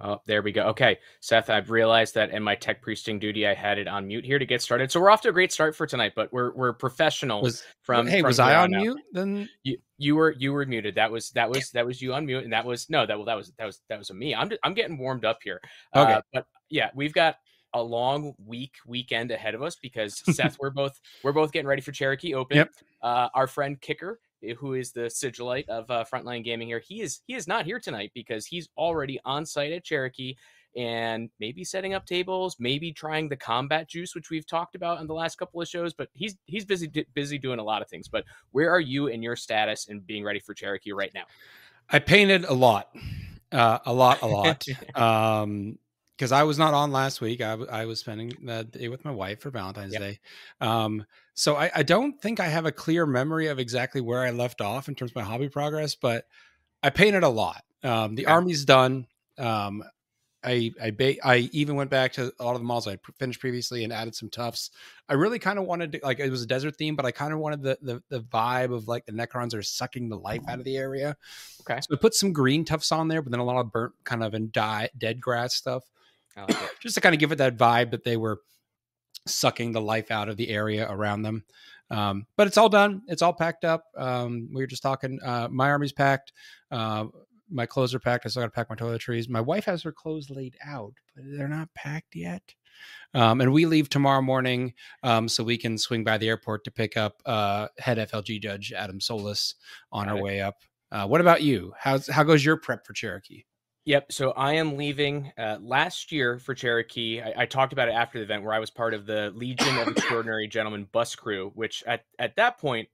Oh, there we go. Okay, Seth, I've realized that in my tech priesting duty, I had it on mute here to get started. So we're off to a great start for tonight, but we're we're professionals Was from. hey, from was I on mute? Then You you were you were muted. That was that was that was you on mute, and that was no that well that was that was that was me. I'm I'm getting warmed up here. Okay. Uh, but yeah, we've got a long week weekend ahead of us because Seth, we're both we're both getting ready for Cherokee Open. Yep. Uh, our friend Kicker, who is the sigilite of uh, Frontline Gaming here, he is he is not here tonight because he's already on site at Cherokee and maybe setting up tables, maybe trying the combat juice, which we've talked about in the last couple of shows. But he's he's busy busy doing a lot of things. But where are you in your status and being ready for Cherokee right now? I painted a lot, uh, a lot, a lot. um, because I was not on last week. I, w- I was spending the day with my wife for Valentine's Yep. Day. Um, so I, I don't think I have a clear memory of exactly where I left off in terms of my hobby progress, but I painted a lot. Um, the Okay. army's done. Um, I I ba- I even went back to a lot of the models I finished previously and added some tufts. I really kind of wanted to like it was a desert theme, but I kind of wanted the, the the vibe of like the Necrons are sucking the life out of the area. Okay. So we put some green tufts on there, but then a lot of burnt kind of and die dead grass stuff, like just to kind of give it that vibe that they were sucking the life out of the area around them. Um, but it's all done. It's all packed up. Um, we were just talking. Uh, my army's packed. Uh, my clothes are packed. I still got to pack my toiletries. My wife has her clothes laid out, but they're not packed yet. Um, and we leave tomorrow morning um, so we can swing by the airport to pick up uh, head FLG judge Adam Solis on Got our it. way up. Uh, what about you? How's how goes your prep for Cherokee? Yep. So I am leaving uh, last year for Cherokee. I, I talked about it after the event where I was part of the Legion of Extraordinary Gentlemen bus crew, which at, at that point,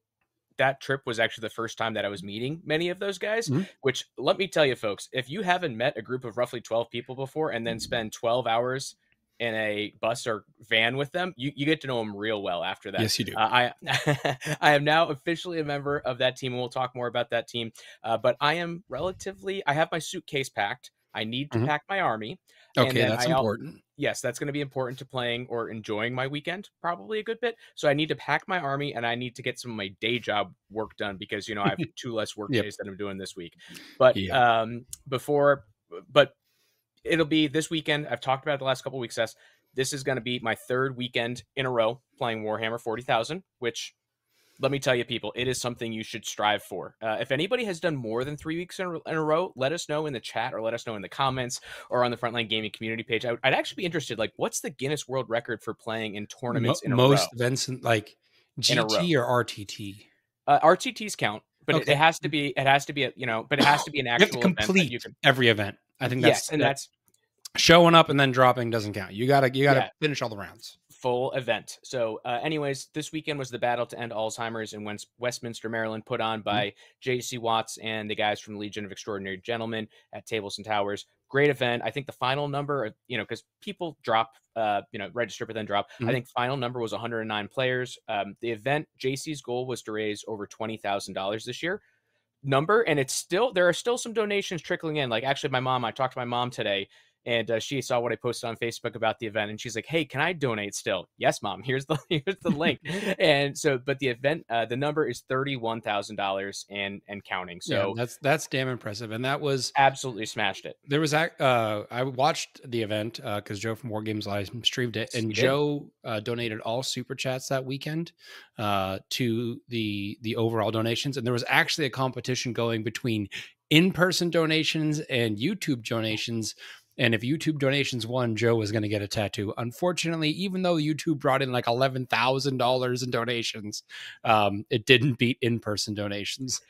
that trip was actually the first time that I was meeting many of those guys. Mhm. Which let me tell you, folks, if you haven't met a group of roughly 12 people before and then spend 12 hours in a bus or van with them, you, you get to know them real well after that. Yes, you do. Uh, I I am now officially a member of that team, and we'll talk more about that team. Uh, but I am relatively. I have my suitcase packed. I need to Mhm. pack my army. okay, that's I important. Yes, that's going to be important to playing or enjoying my weekend, probably a good bit. So I need to pack my army, and I need to get some of my day job work done because you know I have two less work Yep. days that I'm doing this week. But Yeah. um, before, but it'll be this weekend. I've talked about it the last couple of weeks. This is going to be my third weekend in a row playing Warhammer 40,000, which let me tell you, people, it is something you should strive for. Uh, if anybody has done more than three weeks in a, in a row, let us know in the chat or let us know in the comments or on the Frontline Gaming community page. I, would I'd actually be interested. Like, what's the Guinness World Record for playing in tournaments Mo- in a most row? events in, like GT or RTT. Uh, RTTs count, but it, Okay. it has to be. It has to be. A, you know, but it has to be an You have to actual event complete you can. every event. I think that's Yes, and that- that's showing up and then dropping doesn't count. You gotta you gotta Yeah. finish all the rounds. full event. So, uh, anyways, this weekend was the Battle to End Alzheimer's in West- Westminster, Maryland, put on by J.C. Watts and the guys from Legion of Extraordinary Gentlemen at Tables and Towers. Great event. I think the final number, you know, because people drop, uh, you know, register but then drop. I Mhm. think final number was 109 players. Um, the event, JC's goal was to raise over twenty thousand dollars this year. Number, and it's still there are still some donations trickling in. Like actually, my mom, I talked to my mom today, and uh, she saw what I posted on Facebook about the event, and she's like, "Hey, can I donate still?" Yes, mom. Here's the here's the link. and so, but the event, uh, the number is thirty one thousand dollars and and counting. yeah, So that's that's damn impressive. And that was absolutely smashed it. there was uh I watched the event uh because Joe from War Games Live streamed it, and Joe uh, donated all super chats that weekend uh to the the overall donations, and there was actually a competition going between in person donations and YouTube donations. And if YouTube donations won, Joe was going to get a tattoo. Unfortunately, even though YouTube brought in like eleven thousand dollars in donations, um, it didn't beat in person donations.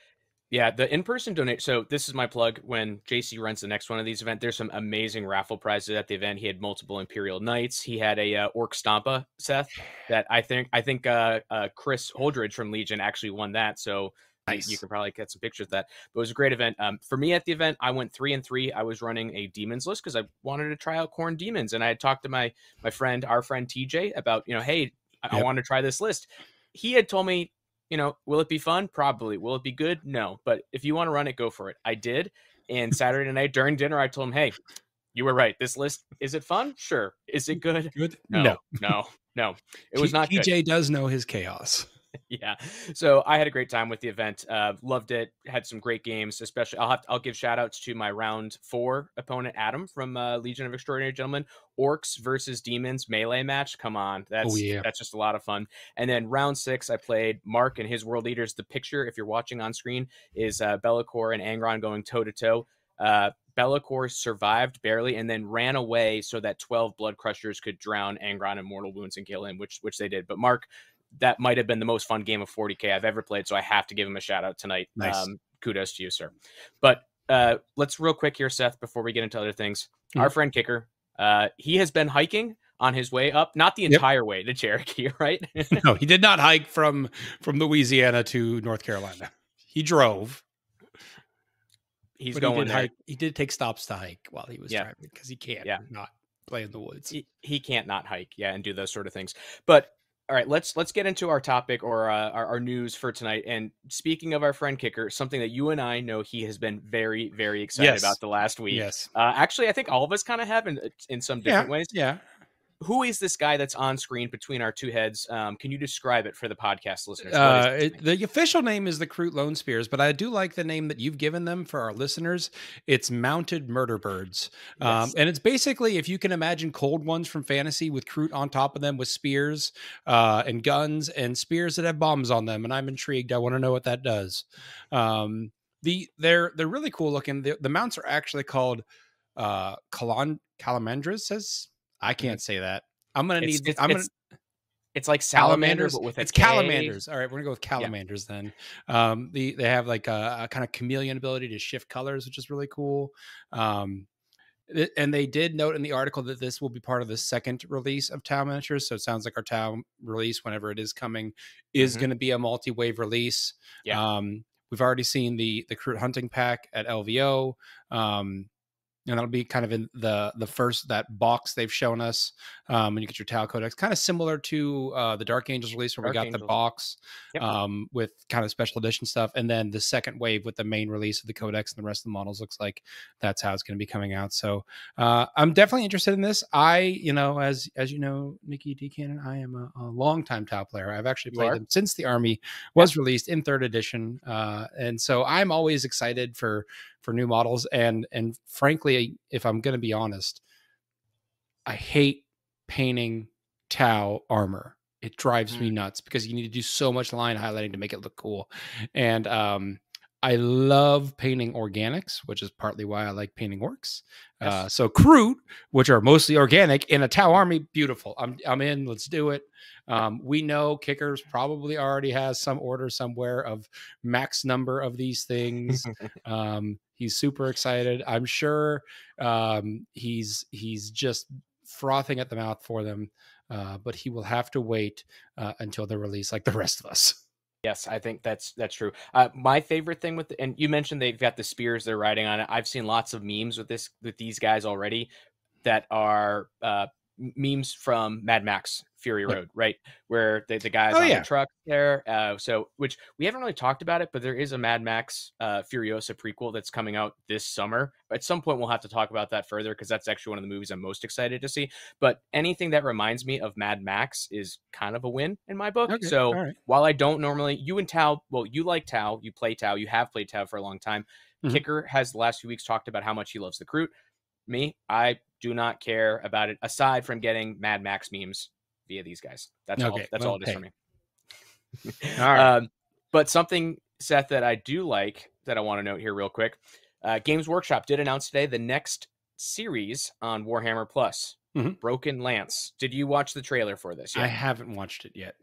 Yeah, the in-person donate. So this is my plug. When JC runs the next one of these events, there's some amazing raffle prizes at the event. He had multiple Imperial Knights. He had a uh, Orc Stompa, Seth, that I think I think uh, uh, Chris Holdridge from Legion actually won that. So you- you can probably get some pictures of that. But it was a great event. Um, for me at the event, I went three and three. I was running a demons list because I wanted to try out Khorne demons, and I had talked to my my friend, our friend TJ, about you know, hey, I, I want to try this list. He had told me, you know, will it be fun? Probably. Will it be good? No. But if you want to run it, go for it. I did. And Saturday night during dinner, I told him, hey, you were right. This list is it fun? Sure. Is it good? Good? No, no, no. It was not good. TJ does know his chaos. yeah. So I had a great time with the event. Uh, loved it. Had some great games. Especially, I'll have to, I'll give shout outs to my round four opponent, Adam from uh, Legion of Extraordinary Gentlemen. Orcs versus Demons melee match. Come on, that's Oh, yeah. that's just a lot of fun. And then round six, I played Mark and his World Eaters. The picture, if you're watching on screen, is uh, Be'lakor and Angron going toe to toe. Uh, Be'lakor survived barely and then ran away so that 12 blood crushers could drown Angron in mortal wounds and kill him, which which they did. But Mark, that might have been the most fun game of 40k I've ever played, so I have to give him a shout out tonight. Nice. Um, kudos to you, sir. But uh, let's real quick here, Seth, before we get into other things. Mhm. Our friend Kicker, uh, he has been hiking on his way up, not the Yep. entire way to Cherokee, right? no, he did not hike from from Louisiana to North Carolina. He drove. He's but going he did hike. He did take stops to hike while he was Yeah. driving because he can't Yeah. not play in the woods. he, he can't not hike yeah and do those sort of things but all right let's let's get into our topic or uh, our, our news for tonight and speaking of our friend kicker something that you and i know he has been very very excited Yes. about the last week Yes. uh, actually i think all of us kind of have in, in some Yeah. different ways Yeah. Who is this guy that's on screen between our two heads um, can you describe it for the podcast listeners Uh, it, the official name is the Kroot Lone Spears, but I do like the name that you've given them for our listeners. It's Mounted Murder Birds. Um, Yes. and it's basically, if you can imagine cold ones from fantasy with Kroot on top of them with spears uh, and guns and spears that have bombs on them. And I'm intrigued. I want to know what that does. Um, the they're they're really cool looking. The, the mounts are actually called uh, Kalamandras. I can't say that. I'm gonna Mm-hmm. It's- need. it's- I'm gonna it's like salamanders but with it's K. calamanders all right we're gonna go with calamanders then um the they have like a, a kind of chameleon ability to shift colors which is really cool um and they did note in the article that this will be part of the second release of Tau miniatures. So it sounds like our Tau release, whenever it is coming, is Mhm. going to be a multi-wave release. Yeah. Um, we've already seen the the Kroot hunting pack at LVO. Um, and that'll be kind of in the the first that box they've shown us um when you get your Tau codex kind of similar to uh the dark angels release where Dark we got the box Yep. um with kind of special edition stuff and then the second wave with the main release of the codex and the rest of the models looks like that's how it's going to be coming out. So uh i'm definitely interested in this. I you know as as you know Nicky Dee. Cannon i am a, a long time Tau player. I've actually played them since the army was released in third edition uh and so i'm always excited for for new models and and frankly if i'm going to be honest i hate painting tau armor. It drives me nuts because you need to do so much line highlighting to make it look cool. And um i love painting organics which is partly why i like painting orcs uh, so Kroot, which are mostly organic in a Tau army, beautiful. I'm I'm in. Let's do it. Um, we know Kickers probably already has some order somewhere of max number of these things. um, he's super excited. I'm sure um, he's he's just frothing at the mouth for them. Uh, but he will have to wait uh, until the release, like the rest of us. Yes, I think that's that's true. Uh, my favorite thing with the, and you mentioned they've got the spears they're riding on it. I've seen lots of memes with this with these guys already that are uh, memes from Mad Max Fury. Road, right? Where the, the guys Oh, on yeah. the truck there. Uh, so which we haven't really talked about it, but there is a Mad Max uh, Furiosa prequel that's coming out this summer. At some point, we'll have to talk about that further because that's actually one of the movies I'm most excited to see. But anything that reminds me of Mad Max is kind of a win in my book. Okay, so right. while I don't normally, you and Tau, well, you like Tau, you play Tau, you have played Tau for a long time. Mhm. Kicker has the last few weeks talked about how much he loves the Kroot. Me, I do not care about it aside from getting Mad Max memes via these guys. That's all. That's well, all it is hey. for me. All right. Um, but something, Seth, that I do like that I want to note here real quick. Uh, Games Workshop did announce today the next series on Warhammer Plus, Mhm. Broken Lance. Did you watch the trailer for this? I haven't watched it yet.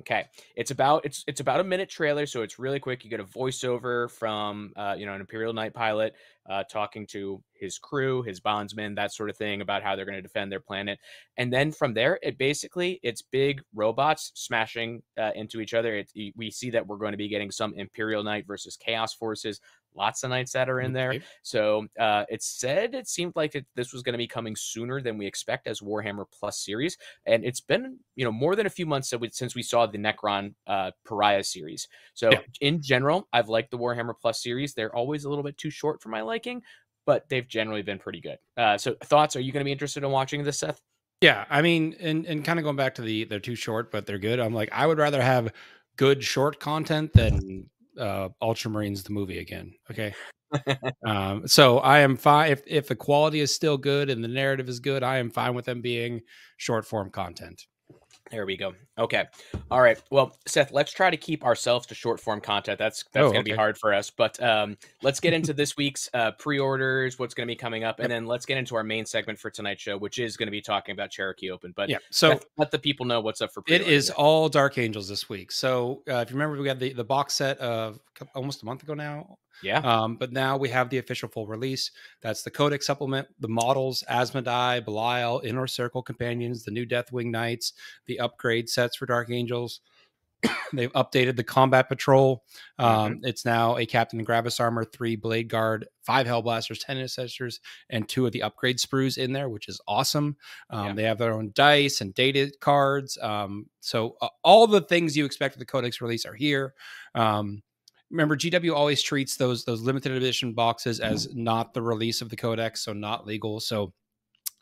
Okay, it's about it's it's about a minute trailer, so it's really quick. You get a voiceover from uh, you know an Imperial Knight pilot uh, talking to his crew, his bondsmen, that sort of thing about how they're going to defend their planet, and then from there, it basically it's big robots smashing uh, into each other. It, we see that we're going to be getting some Imperial Knight versus Chaos forces. Lots of knights that are in there. Okay. So uh, it said it seemed like it, this was going to be coming sooner than we expect as Warhammer Plus series, and it's been you know more than a few months since we saw the Necron uh, Pariah series. So Yeah. in general, I've liked the Warhammer Plus series. They're always a little bit too short for my liking, but they've generally been pretty good. Uh, so thoughts? Are you going to be interested in watching this, Seth? Yeah, I mean, and and kind of going back to the they're too short, but they're good. I'm like, I would rather have good short content, then uh, Ultramarines the movie again. Okay. um, so I am fine if if the quality is still good and the narrative is good. I am fine with them being short form content. There we go. Okay. All right. Well, Seth, let's try to keep ourselves to short form content. That's that's Oh, going to be hard for us, but um, let's get into this week's uh, pre-orders, what's going to be coming up, and then let's get into our main segment for tonight's show, which is going to be talking about Cherokee Open. But Yeah. So let, let the people know what's up for It pre-orders. is all Dark Angels this week. So uh, if you remember, we had the, the box set of almost a month ago now. Yeah. Um, but now we have the official full release. That's the Codex supplement, the models, Asmodai, Belial, Inner Circle companions, the new Deathwing Knights, the upgrade sets for Dark Angels. They've updated the Combat Patrol. Um, It's now a Captain Gravis armor, three Blade Guard, five Hellblasters, ten Intercessors, and two of the upgrade sprues in there, which is awesome. Um, Yeah. They have their own dice and data cards. Um, so uh, all the things you expect with the Codex release are here. Um, remember, GW always treats those those limited edition boxes as not the release of the Codex, so not legal. So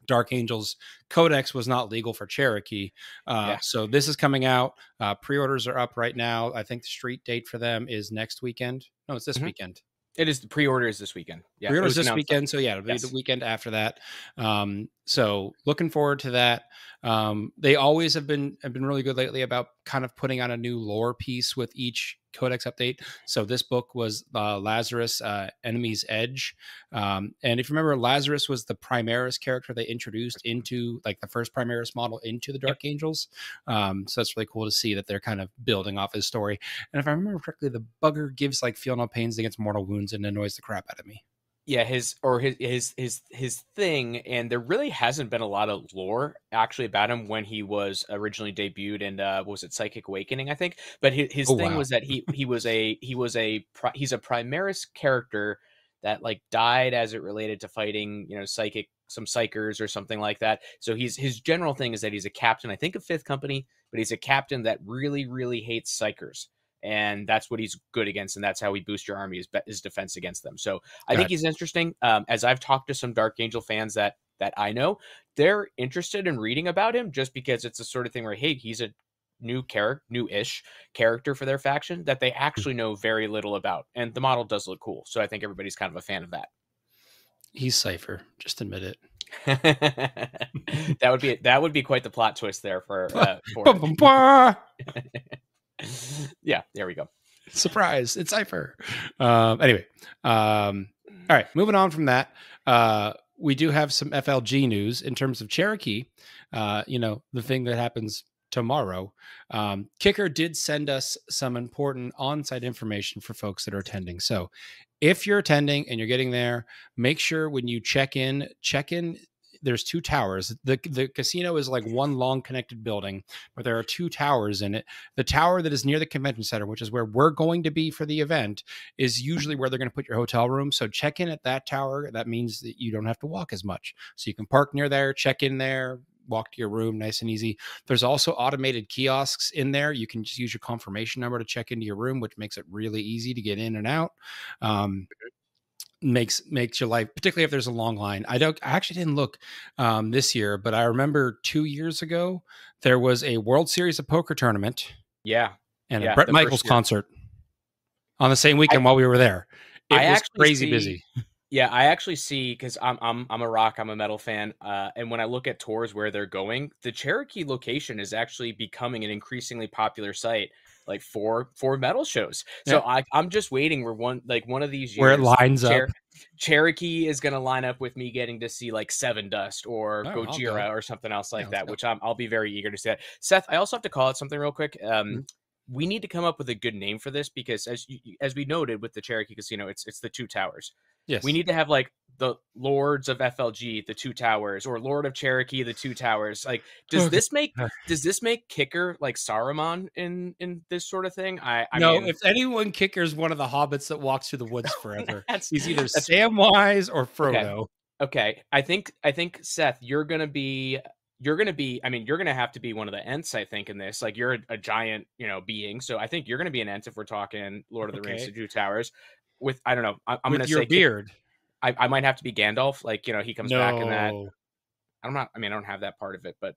Dark Angels Codex was not legal for Cherokee. Uh, Yeah. So this is coming out. Uh, pre-orders are up right now. I think the street date for them is next weekend. No, it's this Mhm. weekend. It is the pre-orders this weekend. Yeah. Pre-orders this weekend. So yeah, it'll be Yes. the weekend after that. Um, so looking forward to that. Um, they always have been have been really good lately about kind of putting on a new lore piece with each codex update. So this book was uh, Lazarus, uh, Enemy's Edge, um, and if you remember, Lazarus was the Primaris character they introduced into like the first Primaris model into the Dark Angels. Um, so that's really cool to see that they're kind of building off his story. And if I remember correctly, the bugger gives like feel no pains against mortal wounds and annoys the crap out of me. Yeah his or his his his his thing and there really hasn't been a lot of lore actually about him when he was originally debuted and uh what was it psychic awakening i think? But his, his Oh, thing wow. was that he he was a he was a he's a primaris character that like died as it related to fighting you know psychic some psykers or something like that. So he's his general thing is that he's a captain i think of fifth company but he's a captain that really really hates psykers and that's what he's good against and that's how we boost your army is, be- is defense against them so I think Gotcha. he's interesting. Um, as I've talked to some Dark Angel fans that that I know, they're interested in reading about him just because it's the sort of thing where hey, he's a new character, new-ish character for their faction that they actually know very little about, and the model does look cool. So I think everybody's kind of a fan of that. He's Cypher. Just admit it. that would be that would be quite the plot twist there for uh, for. yeah. There we go. Surprise! It's Cypher. Um, anyway, um, all right. Moving on from that, uh, we do have some FLG news in terms of Cherokee. Uh, you know, the thing that happens tomorrow. Um, Kicker did send us some important on-site information for folks that are attending. So, if you're attending and you're getting there, make sure when you check in, check in. There's two towers. the The casino is like one long connected building, but there are two towers in it the tower that is near the convention center, which is where we're going to be for the event, is usually where they're going to put your hotel room. So check in at that tower. That means that you don't have to walk as much. So you can park near there, check in there, walk to your room nice and easy. There's also automated kiosks in there. You can just use your confirmation number to check into your room, which makes it really easy to get in and out. Um, makes makes your life particularly if there's a long line i don't i actually didn't look um this year but i remember two years ago there was a world series of poker tournament Yeah. and Yeah, a Bret Michaels concert on the same weekend while we were there. It I was crazy see- busy. Yeah, I actually see because I'm I'm I'm a rock, I'm a metal fan, uh, and when I look at tours where they're going, the Cherokee location is actually becoming an increasingly popular site, like for for metal shows. So I I'm just waiting where one like one of these years Where it lines up. Cherokee is gonna line up with me getting to see like Sevendust or Oh, Gojira or something else like Yeah, that, which I'm I'll be very eager to see that. Seth, I also have to call it something real quick. Um, Mm-hmm. we need to come up with a good name for this because as you, as we noted with the Cherokee Casino, it's it's the two towers. Yes. We need to have like the Lords of FLG, the two towers, or Lord of Cherokee, the two towers. Like, does this make does this make Kicker like Saruman in in this sort of thing? I, I no, mean, if anyone kickers one of the hobbits that walks through the woods forever, he's either Samwise or Frodo. okay. I think I think Seth, you're gonna be you're gonna be. I mean, you're gonna have to be one of the Ents. I think in this, like, you're a, a giant, you know, being. So I think you're gonna be an Ent if we're talking Lord of the Rings, the two towers. With I don't know. I, I'm With gonna your say beard. I, I might have to be Gandalf. Like you know, he comes no. back in that. I'm not. I mean, I don't have that part of it, but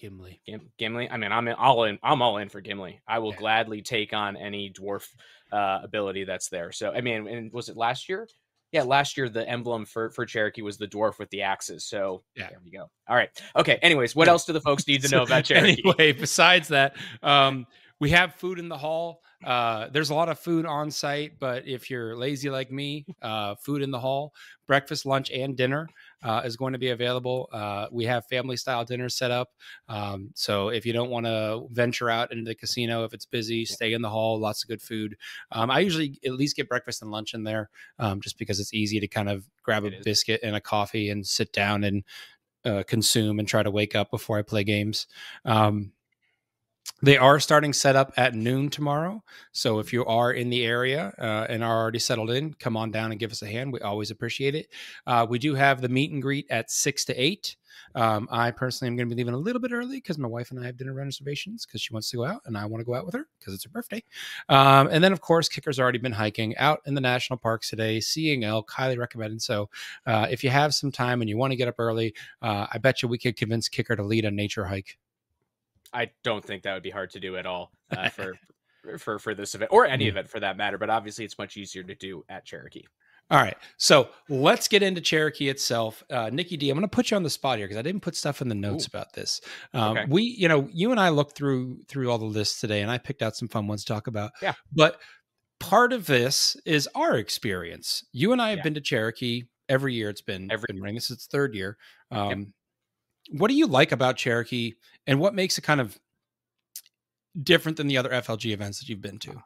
Gimli. Gim- Gimli. I mean, I'm in, all in. I'm all in for Gimli. I will Yeah. gladly take on any dwarf uh, ability that's there. So, I mean, and was it last year? Yeah, last year the emblem for for Cherokee was the dwarf with the axes. So Yeah. there we go. All right. Okay. Anyways, what else do the folks need to know about Cherokee? Anyway, besides that, um, we have food in the hall. Uh, there's a lot of food on site, but if you're lazy like me, uh, food in the hall, breakfast, lunch, and dinner uh, is going to be available. Uh, we have family style dinners set up. Um, so if you don't want to venture out into the casino, if it's busy, stay in the hall. Lots of good food. Um, I usually at least get breakfast and lunch in there um, just because it's easy to kind of grab a biscuit and a coffee and sit down and uh, consume and try to wake up before I play games. Um, they are starting setup at noon tomorrow. So if you are in the area uh, and are already settled in, come on down and give us a hand. We always appreciate it. Uh, we do have the meet and greet at six to eight. Um, I personally am going to be leaving a little bit early because my wife and I have dinner reservations because she wants to go out and I want to go out with her because it's her birthday. Um, and then, of course, Kicker's already been hiking out in the national parks today, seeing elk, highly recommended. So uh, if you have some time and you want to get up early, uh, I bet you we could convince Kicker to lead a nature hike. I don't think that would be hard to do at all uh, for for for this event or any event for that matter. But obviously, it's much easier to do at Cherokee. All right. So let's get into Cherokee itself. Uh, Nicky Dee, I'm going to put you on the spot here because I didn't put stuff in the notes Ooh. about this. Um, Okay. We, you know, you and I looked through through all the lists today, and I picked out some fun ones to talk about. Yeah. But part of this is our experience. You and I have Yeah. been to Cherokee every year. It's been Every- been running. This is its third year. Um, What do you like about Cherokee, and what makes it kind of different than the other FLG events that you've been to?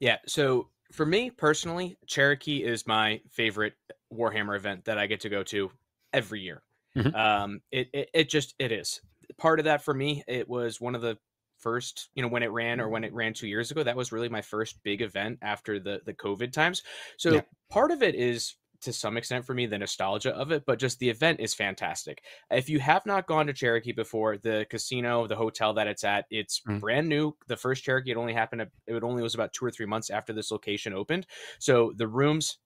Yeah. So for me personally, Cherokee is my favorite Warhammer event that I get to go to every year. Mhm. Um, it, it it just it is part of that for me. It was one of the first, you know, when it ran or when it ran two years ago. That was really my first big event after the the COVID times. So Yeah. part of it is to some extent for me the nostalgia of it, but just the event is fantastic. If you have not gone to Cherokee before, the casino, the hotel that it's at, it's Mm. brand new. The first Cherokee, it only happened. It only was about two or three months after this location opened. So the rooms,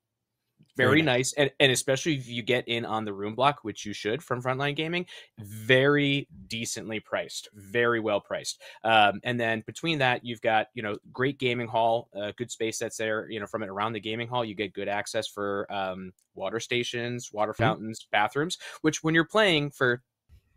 very, Very nice, and and especially if you get in on the room block, which you should from Frontline Gaming, very decently priced, very well priced. Um, and then between that, you've got you know great gaming hall, uh, good space that's there. You know from it around the gaming hall, you get good access for um, water stations, water Mhm. fountains, bathrooms. Which when you're playing for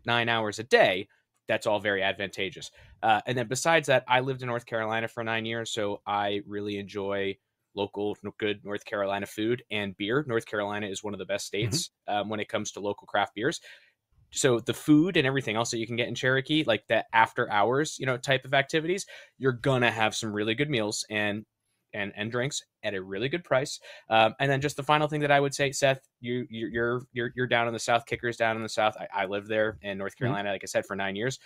nine hours a day, that's all very advantageous. Uh, and then besides that, I lived in North Carolina for nine years, so I really enjoy local good North Carolina food and beer. North Carolina is one of the best states um, when it comes to local craft beers. So the food and everything else that you can get in Cherokee, like that after hours, you know, type of activities, you're gonna have some really good meals and and and drinks at a really good price. Um, and then just the final thing that I would say, Seth, you you're you're you're, down in the South, Kickers down in the South. I, I lived there in North Carolina, like I said, for nine years.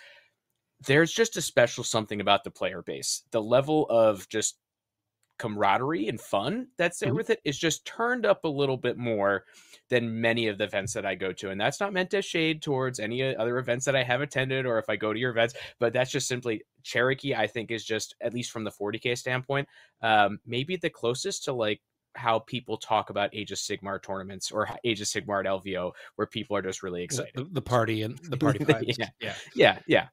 There's just a special something about the player base. The level of just camaraderie and fun that's there Mhm. with it is just turned up a little bit more than many of the events that I go to. And that's not meant to shade towards any other events that I have attended or if I go to your events, but that's just simply Cherokee, I think, is just, at least from the 40K standpoint, um, maybe the closest to like how people talk about Age of Sigmar tournaments or Age of Sigmar at LVO, where people are just really excited. the, the party and the party vibes. Yeah. yeah. Yeah,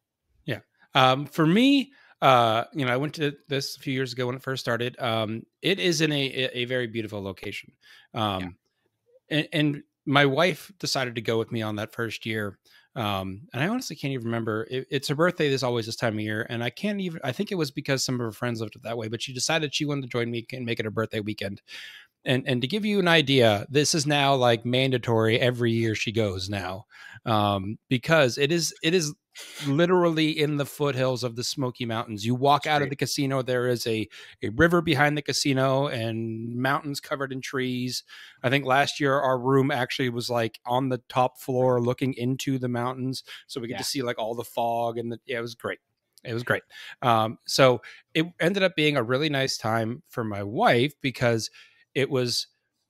yeah. Um, for me, uh, you know, I went to this a few years ago when it first started. Um, it is in a, a very beautiful location. Um, and, and my wife decided to go with me on that first year. Um, and I honestly can't even remember. It, it's her birthday. This always this time of year, and I can't even. I think it was because some of her friends lived it that way. But she decided she wanted to join me and make it her birthday weekend. And and to give you an idea, this is now like mandatory every year she goes now, um, because it is it is literally in the foothills of the Smoky Mountains. You walk out of the casino, there is a a river behind the casino and mountains covered in trees. I think last year our room actually was like on the top floor looking into the mountains, so we could Yeah. just see like all the fog and the yeah, it was great. It was great. Um, so it ended up being a really nice time for my wife because it was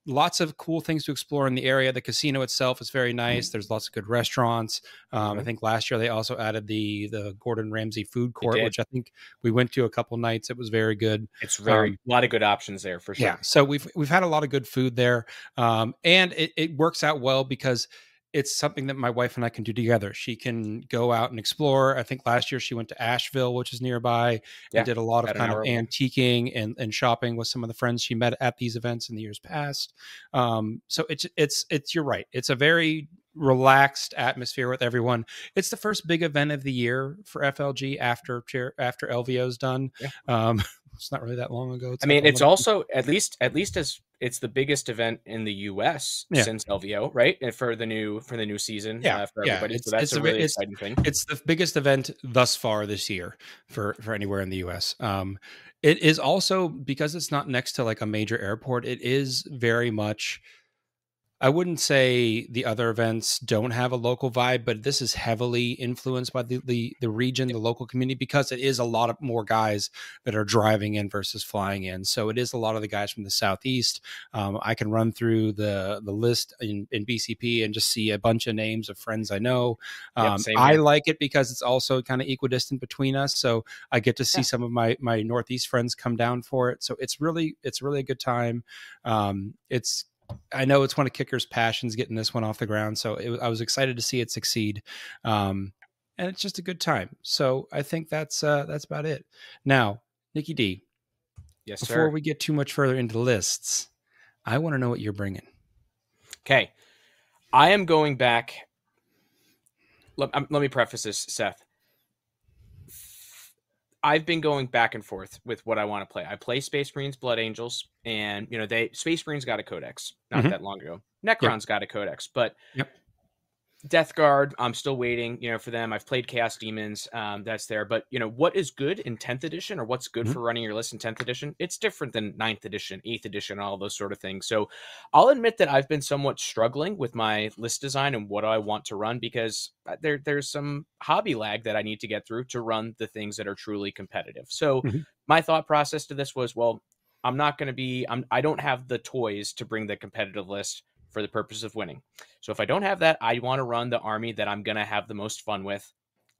lots of cool things to explore in the area. The casino itself is very nice. There's lots of good restaurants. Um, I think last year they also added the the Gordon Ramsay food court, which I think we went to a couple nights. It was very good. It's very, Um, a lot of good options there for sure. Yeah. So we've we've had a lot of good food there, um, and it, it works out well because it's something that my wife and I can do together. She can go out and explore. I think last year she went to Asheville, which is nearby, Yeah, and did a lot of kind of away. antiquing and, and shopping with some of the friends she met at these events in the years past. Um, so it's it's it's you're right. It's a very relaxed atmosphere with everyone. It's the first big event of the year for FLG after after LVO's done. Yeah. Um, it's not really that long ago. I mean, it's also at least at least as it's the biggest event in the U.S. Yeah. since LVO, right? And for the new for the new season, Yeah, uh, for yeah, everybody. it's- so that's it's a really it's- exciting thing. it's the biggest event thus far this year for for anywhere in the US. Um, it is also because it's not next to like a major airport. It is very much. I wouldn't say the other events don't have a local vibe, but this is heavily influenced by the the, the region, the local community, because it is a lot of more guys that are driving in versus flying in. So it is a lot of the guys from the southeast. Um, I can run through the the list in, in BCP and just see a bunch of names of friends I know. Um, same I like it because it's also kind of equidistant between us, so I get to see Yeah. some of my my Northeast friends come down for it. So it's really it's really a good time. Um, it's I know it's one of Kicker's passions getting this one off the ground, so it, I was excited to see it succeed. Um, and it's just a good time. So I think that's uh, that's about it. Now, Nicky Dee, Yes, before sir. we get too much further into lists, I want to know what you're bringing. Okay, I am going back. Let, um, let me preface this, Seth. I've been going back and forth with what I want to play. I play Space Marines, Blood Angels, and you know they Space Marines got a codex not Mhm. that long ago. Necron's got a codex, but Yep. Death Guard, I'm still waiting, you know, for them. I've played Chaos Demons, um, that's there. But you know, what is good in 10th edition or what's good Mhm. for running your list in 10th edition? It's different than 9th edition, 8th edition, all those sort of things. So I'll admit that I've been somewhat struggling with my list design and what I want to run because uh, there there's some hobby lag that I need to get through to run the things that are truly competitive. So Mhm. my thought process to this was, well, I'm not going to be I'm I don't have the toys to bring the competitive list for the purpose of winning. So if I don't have that, I want to run the army that I'm going to have the most fun with,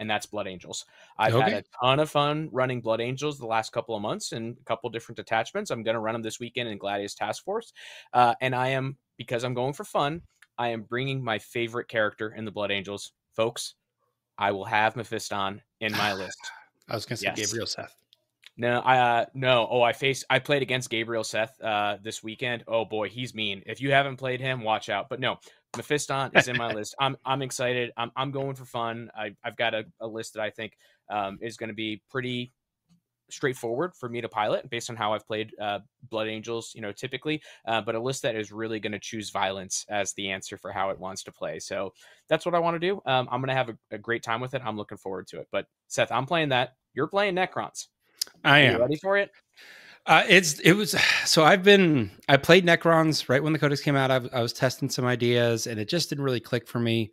and that's Blood Angels. I've had a ton of fun running Blood Angels the last couple of months and a couple different detachments. I'm going to run them this weekend in Gladius Task Force, uh, and I am because I'm going for fun. I am bringing my favorite character in the Blood Angels, folks. I will have Mephiston in my list. I was going to say Yes. Gabriel Seth. No, I uh, no. Oh, I faced. I played against Gabriel Seth uh, this weekend. Oh boy, he's mean. If you haven't played him, watch out. But no, Mephiston is in my list. I'm I'm excited. I'm I'm going for fun. I I've got a, a list that I think um, is going to be pretty straightforward for me to pilot based on how I've played uh, Blood Angels, you know, typically, uh, but a list that is really going to choose violence as the answer for how it wants to play. So that's what I want to do. Um, I'm going to have a, a great time with it. I'm looking forward to it. But Seth, I'm playing that. You're playing Necrons. I am. ready for it? Uh, it's it was so I've been I played Necrons right when the codex came out. I, I was testing some ideas and it just didn't really click for me.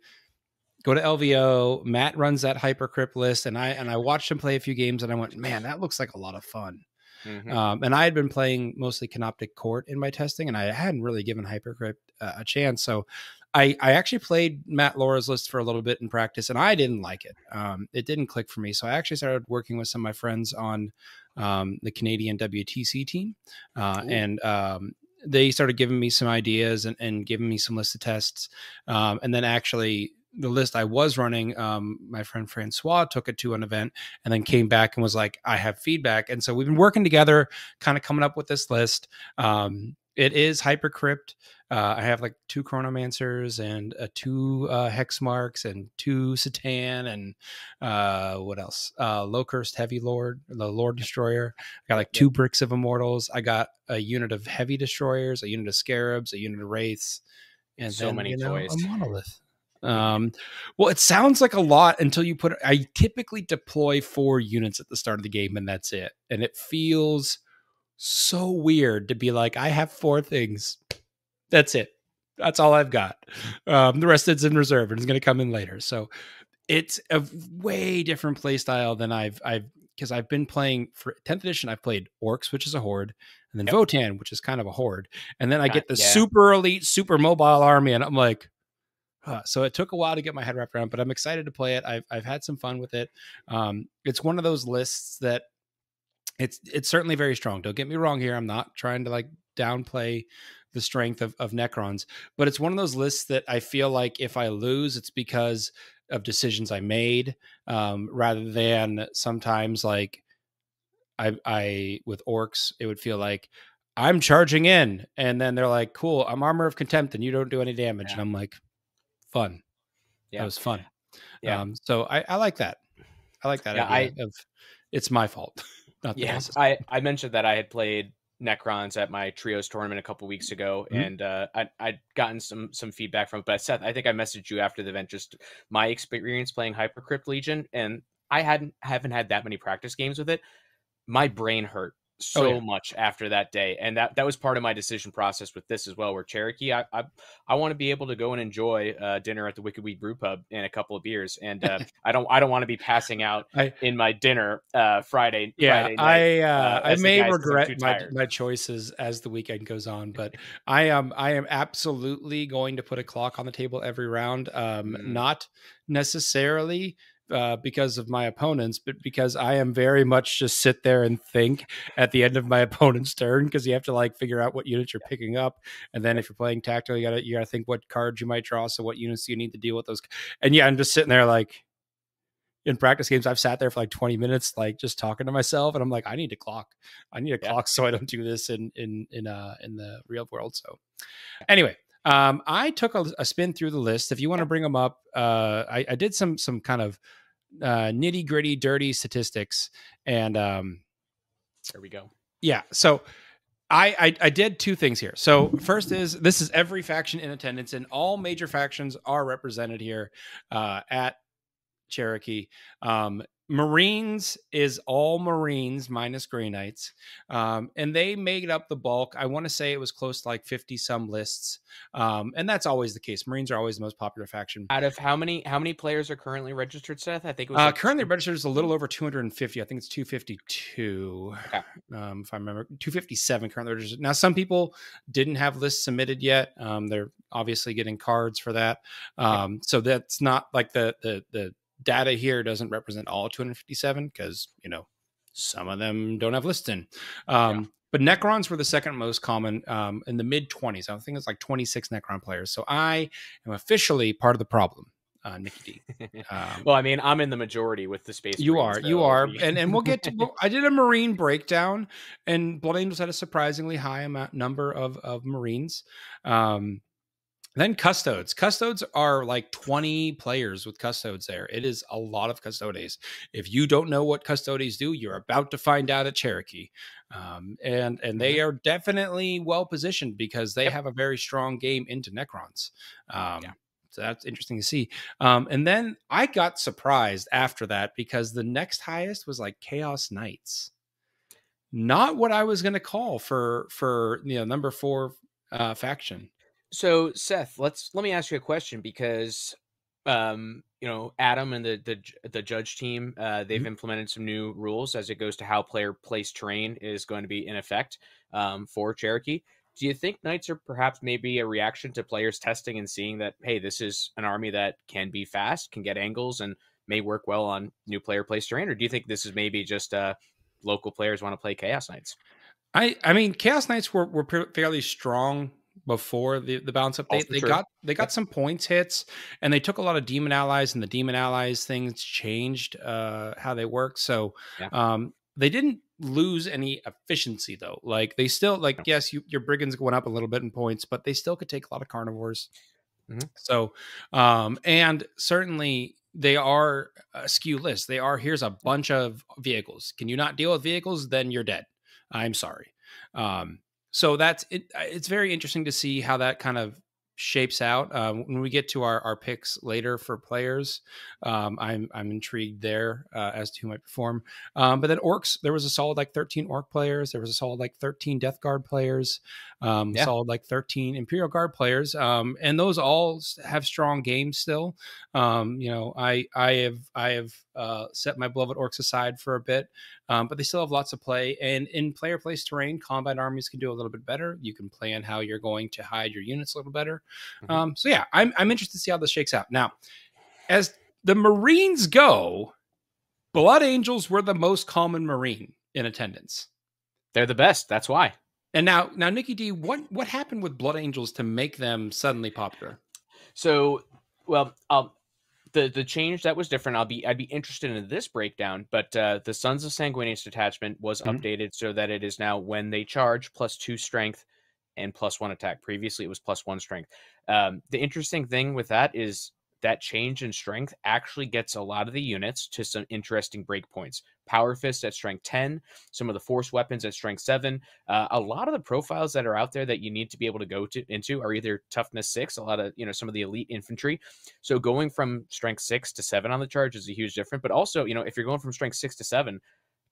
Go to LVO. Matt runs that hypercrypt list, and I and I watched him play a few games, and I went, man, that looks like a lot of fun. Mhm. Um, and I had been playing mostly Canoptek Court in my testing, and I hadn't really given Hypercrypt uh, a chance. So I, I actually played Matt Laura's list for a little bit in practice, and I didn't like it. Um, it didn't click for me. So I actually started working with some of my friends on um, the Canadian WTC team, uh, and um, they started giving me some ideas and, and giving me some list of tests. Um, and then actually, the list I was running, um, my friend Francois took it to an event and then came back and was like, I have feedback. And so we've been working together, kind of coming up with this list. Um, it is hypercrypt. Uh, I have like two chronomancers and uh, two uh, hex marks and two satan and uh, what else? Uh, Lokhust heavy lord, the lord destroyer. I got like two bricks of immortals. I got a unit of heavy destroyers, a unit of scarabs, a unit of wraiths, and So then, many you know, toys. a monolith. Um, well, it sounds like a lot until you put. I typically deploy four units at the start of the game, and that's it. And it feels so weird to be like, I have four things. That's it. That's all I've got. Um, the rest is in reserve and it's going to come in later. So it's a way different play style than I've I've because I've been playing for 10th edition. I've played orcs, which is a horde, and then Yep. Votann, which is kind of a horde, and then I get the yeah. super elite, super mobile army, and I'm like, huh. so it took a while to get my head wrapped around, but I'm excited to play it. I've I've had some fun with it. Um, it's one of those lists that it's it's certainly very strong. Don't get me wrong here. I'm not trying to like downplay the strength of, of Necrons. But it's one of those lists that I feel like if I lose, it's because of decisions I made, um, rather than sometimes like I, I with orcs, it would feel like I'm charging in, and then they're like, "Cool, I'm armor of contempt, and you don't do any damage," Yeah. and I'm like, "Fun, Yeah. that was fun." Yeah. Um, so I, I like that. I like that Yeah, idea of it's my fault. Not the Yeah. I, I mentioned that I had played Necrons at my trios tournament a couple weeks ago, Mhm. and uh, I, I'd gotten some some feedback from it. But Seth, I think I messaged you after the event, just my experience playing Hypercrypt Legion, and I hadn't haven't had that many practice games with it. My brain hurt so Oh, yeah. much after that day, and that that was part of my decision process with this as well. Where Cherokee, I I, I want to be able to go and enjoy uh, dinner at the Wicked Weed Brew Pub and a couple of beers, and uh, I don't I don't want to be passing out I- in my dinner uh, Friday. yeah, Friday night. I uh, uh, I may guys regret my, my choices as the weekend goes on, but I am I am absolutely going to put a clock on the table every round. Um, Mm. not necessarily uh, because of my opponents, but because I am very much just sit there and think at the end of my opponent's turn because you have to like figure out what units you're picking up, and then if you're playing tactical, you gotta you gotta think what cards you might draw, so what units do you need to deal with those. And yeah, I'm just sitting there like in practice games, I've sat there for like 20 minutes, like just talking to myself, and I'm like, I need to clock. I need a Yeah. clock so I don't do this in in in uh in the real world. So anyway, um, I took a, a spin through the list. If you want to bring them up, uh, I, I did some some kind of uh, nitty gritty, dirty statistics, and um, There we go. yeah. So I, I I did two things here. So first is this is every faction in attendance, and all major factions are represented here uh, at Cherokee. Um, Marines is all Marines minus Grey Knights, um, and they made up the bulk. I want to say it was close to like fifty some lists, um, and that's always the case. Marines are always the most popular faction. Out of how many how many players are currently registered, Seth? I think it was Uh, like currently registered is a little over 250. I think it's 252. Okay. Um, if I remember, 257 currently registered. Now, some people didn't have lists submitted yet. Um, they're obviously getting cards for that. Um, so that's not like the the the data here doesn't represent all 257 because you know some of them don't have lists in. Um, But Necrons were the second most common um, in the mid 20s. I think it's like 26 Necron players. So I am officially part of the problem, uh, Nicky Dee. Um, well, I mean, I'm in the majority with the space. you Marines, are, you are, and and we'll get to. well, I did a Marine breakdown, and Blood Angels had a surprisingly high amount number of of Marines. Um, then custodes. Custodes are like 20 players with custodes there. It is a lot of custodes. If you don't know what custodes do, you're about to find out at Cherokee. Um, and and they are definitely well positioned because they Yep. have a very strong game into Necrons. Um, Yeah. So that's interesting to see. Um, and then I got surprised after that because the next highest was like Chaos Knights. Not what I was going to call for for you know number four uh, faction. So Seth, let's let me ask you a question because um you know Adam and the the the judge team uh they've Mhm. implemented some new rules as it goes to how player place terrain is going to be in effect um for Cherokee. Do you think knights are perhaps maybe a reaction to players testing and seeing that hey this is an army that can be fast, can get angles and may work well on new player place terrain or do you think this is maybe just uh local players want to play chaos knights? I I mean Chaos Knights were were fairly strong before the the bounce update. They, Also they true. got they got Yep. some points hits, and they took a lot of demon allies, and the demon allies things changed uh, how they work. So Yeah. um, they didn't lose any efficiency though. Like they still like No. yes, you, your brigands going up a little bit in points, but they still could take a lot of Karnivores. Mhm. So um, and certainly. They are a skew list. They are here's a bunch of vehicles. Can you not deal with vehicles? Then you're dead. I'm sorry. Um, so that's it. It's very interesting to see how that kind of shapes out um, when we get to our, our picks later for players. Um, I'm I'm intrigued there uh, as to who might perform. Um, but then orcs, there was a solid like 13 orc players. There was a solid like 13 Death Guard players. Um, Yeah. Solid like 13 Imperial Guard players. Um, and those all have strong games still. Um, you know, I I have I have uh, set my beloved orcs aside for a bit um, but they still have lots of play. And in player place terrain, combat armies can do a little bit better. You can plan how you're going to hide your units a little better. Mhm. Um, so yeah, I'm I'm interested to see how this shakes out. Now, as the Marines go, Blood Angels were the most common Marine in attendance. They're the best, that's why. And now, now, Nicky Dee, what what happened with Blood Angels to make them suddenly popular? So, well, um, the the change that was different. I'll be I'd be interested in this breakdown, but uh, the Sons of Sanguinius detachment was Mhm. updated so that it is now when they charge plus two strength and plus one attack. Previously, it was plus one strength. Um, the interesting thing with that is that change in strength actually gets a lot of the units to some interesting breakpoints. Power Fist at strength 10, some of the force weapons at strength 7. Uh, a lot of the profiles that are out there that you need to be able to go to into are either toughness 6, a lot of, you know, some of the elite infantry. So going from strength 6 to 7 on the charge is a huge difference, but also, you know, if you're going from strength 6 to 7,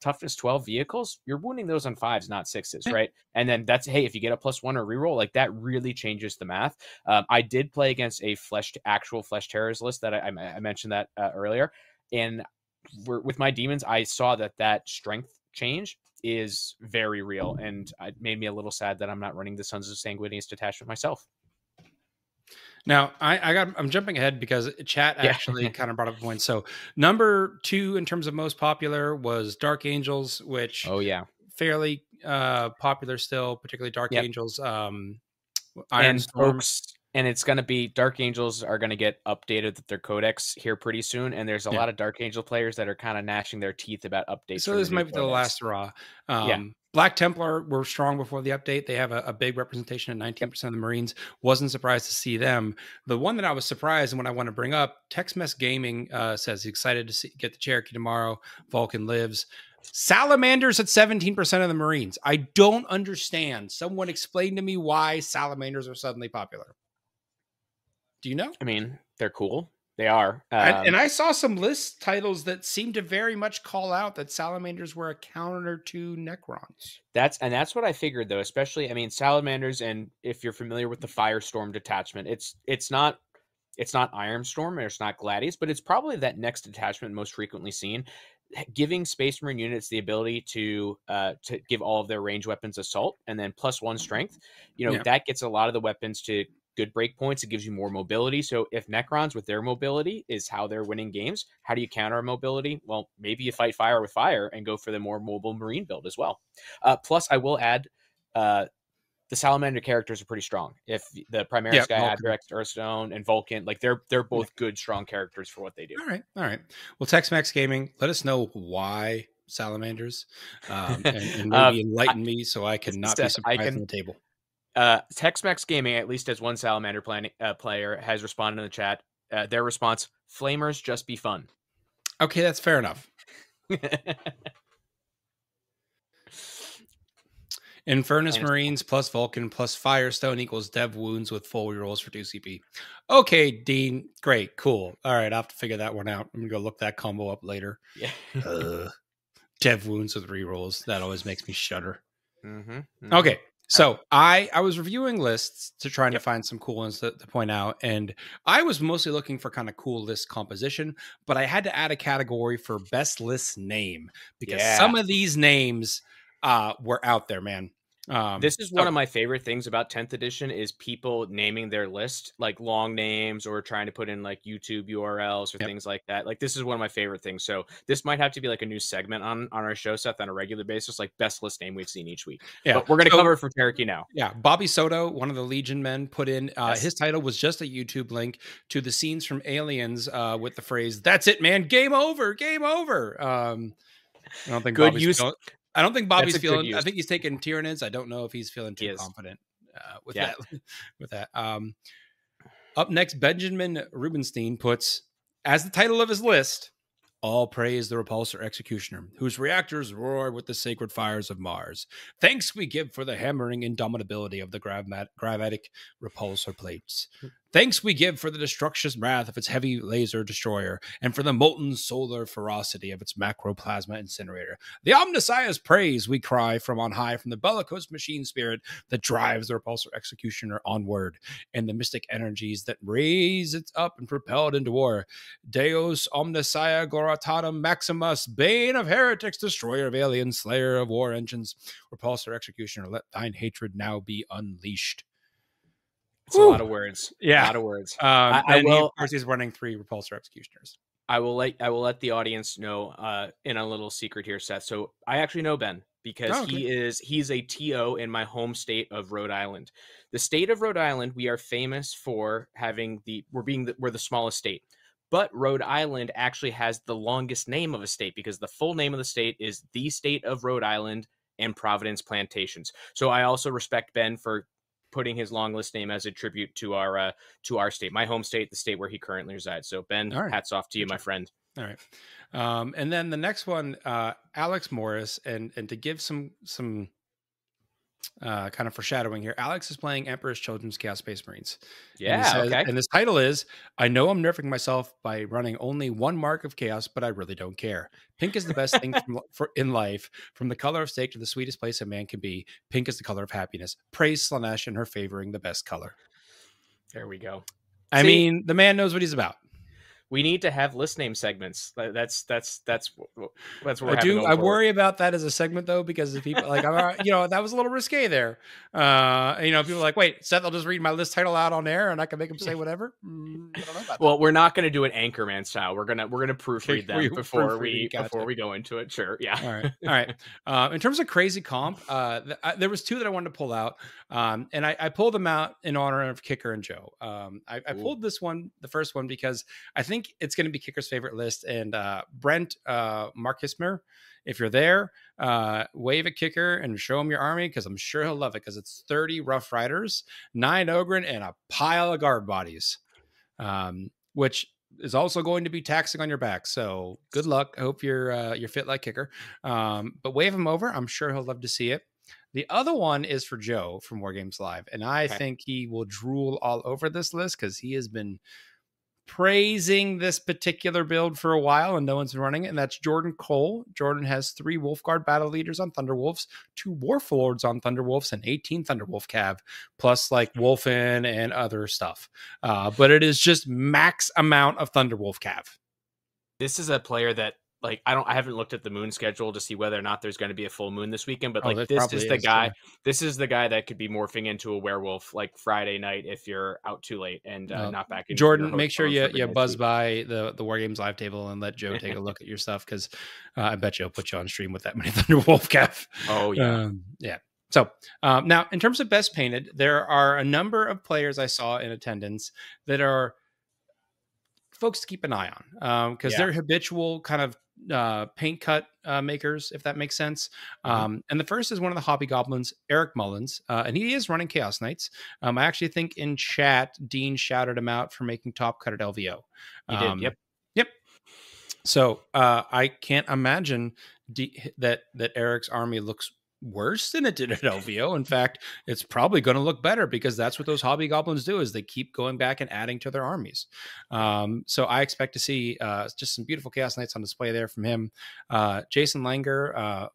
toughness 12 vehicles, you're wounding those on fives, not sixes, right? And then that's hey, if you get a plus one or reroll, like that really changes the math. Um, I did play against a flesh actual Flesh Tearers list that I, I, mentioned that uh, earlier, and we're, with my demons, I saw that that strength change is very real, and it made me a little sad that I'm not running the Sons of Sanguinius detachment myself. Now, I, I got I'm jumping ahead because chat Yeah. actually kind of brought up a point. So, number two in terms of most popular was Dark Angels, which Oh yeah, fairly uh popular still, particularly Dark Yep. Angels. Um, Iron and Storm. folks and it's going to be dark angels are going to get updated with their codex here pretty soon and there's a Yeah. lot of dark angel players that are kind of gnashing their teeth about updates So this might be the last raw. Um, Black Templar were strong before the update. They have a, a big representation at 19% of the Marines. Wasn't surprised to see them. The one that I was surprised and what I want to bring up, Tex-Mex Gaming uh, says he's excited to see, get the Cherokee tomorrow. Vulkan lives. Salamanders at 17% of the Marines. I don't understand. Someone explain to me why salamanders are suddenly popular. Do you know? i mean they're cool they are And- Um, and I saw some list titles that seem to very much call out that salamanders were a counter to Necrons. That's and that's what I figured though, especially I mean salamanders and if you're familiar with the firestorm detachment, it's it's not it's not Ironstorm or it's not Gladius, but it's probably that next detachment most frequently seen, giving Space Marine units the ability to uh to give all of their range weapons assault and then plus one strength. You know, Yeah. that gets a lot of the weapons to good break points. It gives you more mobility. So if Necrons with their mobility is how they're winning games, how do you counter mobility? Well, maybe you fight fire with fire and go for the more mobile Marine build as well. Uh, plus, I will add, uh, the Salamander characters are pretty strong. If the Primaris Yeah, guy, Vulkan. Adrax, Earthstone, and Vulkan, like they're they're both good, strong characters for what they do. All right, all right. Well, Tex-Mex Gaming, let us know why salamanders, um, and, and Uh, maybe enlighten me so I can not be Steph, I surprised can- on the table. Uh, Tex-Mex Gaming, at least as one Salamander plan- uh, player, has responded in the chat. Uh, their response: "Flamers just be fun." Okay, that's fair enough. Infernus And- Marines plus Vulkan plus Firestone equals Dev wounds with full rerolls for 2 CP. Okay, Dean. Great. Cool. All right. I'll have to figure that one out. I'm going to go look that combo up later. yeah. Ugh. Dev wounds with rerolls. That always makes me shudder. mm-hmm, Okay. So I I was reviewing lists to try to find some cool ones to, to point out, and I was mostly looking for kind of cool list composition, but I had to add a category for best list name because Yeah. some of these names uh were out there, man. Um, This is one so- of my favorite things about 10th edition is people naming their list like long names or trying to put in like YouTube URLs or Yep. things like that. Like this is one of my favorite things. So this might have to be like a new segment on on our show Seth on a regular basis, like best list name we've seen each week. yeah. But we're gonna So- cover it for Cherokee now. Yeah, Bobby Soto, one of the Legion men, put in uh, Yes. his title was just a YouTube link to the scenes from Aliens uh, with the phrase "That's it, man, game over, game over." Um, I don't think Good Bobby's use. I don't think Bobby's feeling. I think he's taking Tyranids. I don't know if he's feeling too is. confident uh, with Yeah. that. With that. Um, up next, Benjamin Rubenstein puts as the title of his list. All praise the repulsor executioner, whose reactors roar with the sacred fires of Mars. Thanks we give for the hammering indomitability of the gravat- gravatic repulsor plates. Thanks we give for the destructious wrath of its heavy laser destroyer, and for the molten solar ferocity of its macroplasma incinerator. The Omnissiah's praise we cry from on high from the bellicose machine spirit that drives the repulsor executioner onward, and the mystic energies that raise it up and propel it into war. Deus Omnissia Gloritatum Maximus, Bane of heretics, destroyer of aliens, slayer of war engines, repulsor executioner, let thine hatred now be unleashed. It's a lot of words. Yeah. A lot of words. Um, I and he, will- of course, he's running three repulsor executioners. I will let I will let the audience know uh, in a little secret here, Seth. So I actually know Ben because Oh, okay. he is he's a TO in my home state of Rhode Island. The state of Rhode Island, we are famous for having the we're being the, we're the smallest state. But Rhode Island actually has the longest name of a state because the full name of the state is the state of Rhode Island and Providence Plantations. So I also respect Ben for putting his long list name as a tribute to our uh, to our state, my home state, the state where he currently resides. So Ben, right. hats off to you, my friend. All right. Um, and then the next one, uh, Alex Morris, and and to give some some uh, kind of foreshadowing here, Alex is playing Emperor's Children's Chaos Space Marines. And Yeah, says- okay. And this title is I know I'm nerfing myself by running only one mark of chaos, but I really don't care. Pink is the best thing from, for, in life. From the color of steak to the sweetest place a man can be, pink is the color of happiness. Praise Slaanesh and her favoring the best color. There we go. I See- mean, the man knows what he's about. We need to have list name segments. That's that's that's that's what I do. I worry about that as a segment though, because if people like, I'm, right, you know, that was a little risque there. Uh, you know, people are like, wait, Seth, I'll just read my list title out on air, and I can make him say whatever. Mm, I don't know about Well, we're not going to do it Anchorman style. We're gonna we're gonna proofread them we- before we gotcha. before we go into it. Sure, yeah. All right, all right. Uh, in terms of crazy comp, uh, th- I, there was two that I wanted to pull out, um, and I, I pulled them out in honor of Kicker and Joe. Um, I, I pulled this one, the first one, because I think it's going to be Kicker's favorite list, and uh, Brent uh, Markismer. If you're there, uh, wave at Kicker and show him your army because I'm sure he'll love it because it's 30 Rough Riders, nine Ogryn, and a pile of guard bodies, um, which is also going to be taxing on your back. So good luck. I hope you're uh, you're fit like Kicker. Um, but wave him over. I'm sure he'll love to see it. The other one is for Joe from War Games Live, and I Okay. think he will drool all over this list because he has been praising this particular build for a while and no one's been running it. And that's Jordan Cole. Jordan has three Wolfguard battle leaders on Thunderwolves, two Warlords on Thunderwolves, and 18 Thunderwolf Cav, plus like Wulfen and other stuff. Uh, but it is just max amount of Thunderwolf Cav. This is a player that like I don't I haven't looked at the moon schedule to see whether or not there's going to be a full moon this weekend, but Oh, like this is the is, guy. yeah. This is the guy that could be morphing into a werewolf like Friday night if you're out too late and uh, Well, not back in. Jordan, make sure you you buzz sleep. by the the War Games live table and let Joe take a look at your stuff because uh, I bet you he'll put you on stream with that many Thunderwolf Cav. Oh yeah. Um, yeah. So um, now, in terms of best painted, there are a number of players I saw in attendance that are folks to keep an eye on because Yeah. they're habitual kind of uh, paint cut uh, makers, if that makes sense. Mhm. Um, and the first is one of the hobby goblins, Eric Mullins, uh, and he is running Chaos Knights. Um, I actually think in chat, Dean shouted him out for making top cut at LVO. He did, Um, yep. Yep. So uh, I can't imagine D- that that Eric's army looks worse than it did at LVO. In fact, it's probably going to look better because that's what those hobby goblins do is they keep going back and adding to their armies. Um, so I expect to see uh, just some beautiful Chaos Knights on display there from him. Uh, Jason Langer, uh,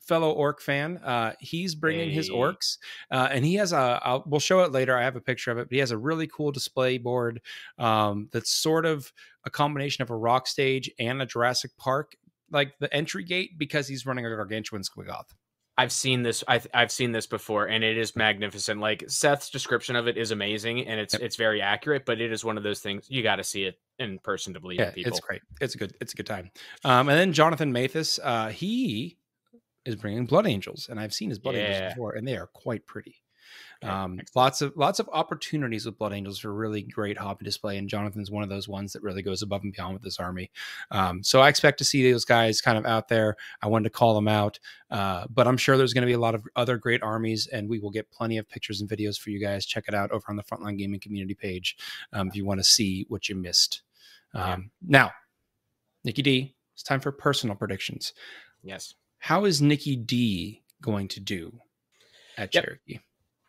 fellow orc fan, uh, he's bringing his orcs, uh, and he has a. I'll, we'll show it later. I have a picture of it, but he has a really cool display board um, that's sort of a combination of a rock stage and a Jurassic Park, like the entry gate, because he's running a gargantuan squiggoth. I've seen this. I, I've seen this before, and it is magnificent. Like Seth's description of it is amazing, and it's Yep. it's very accurate. But it is one of those things you got to see it in person to believe Yeah. People. it's great. It's a good. It's a good time. Um, and then Jonathan Mathis, uh, he is bringing Blood Angels, and I've seen his Blood Angels before, and they are quite pretty. Um, lots of lots of opportunities with Blood Angels for really great hobby display, and Jonathan's one of those ones that really goes above and beyond with this army. Um, so I expect to see those guys kind of out there. I wanted to call them out, uh, but I'm sure there's going to be a lot of other great armies, and we will get plenty of pictures and videos for you guys. Check it out over on the Frontline Gaming community page um, if you want to see what you missed. Yeah. Um, Now, Nicky Dee, it's time for personal predictions. Yes. How is Nicky Dee going to do at Yep. Cherokee?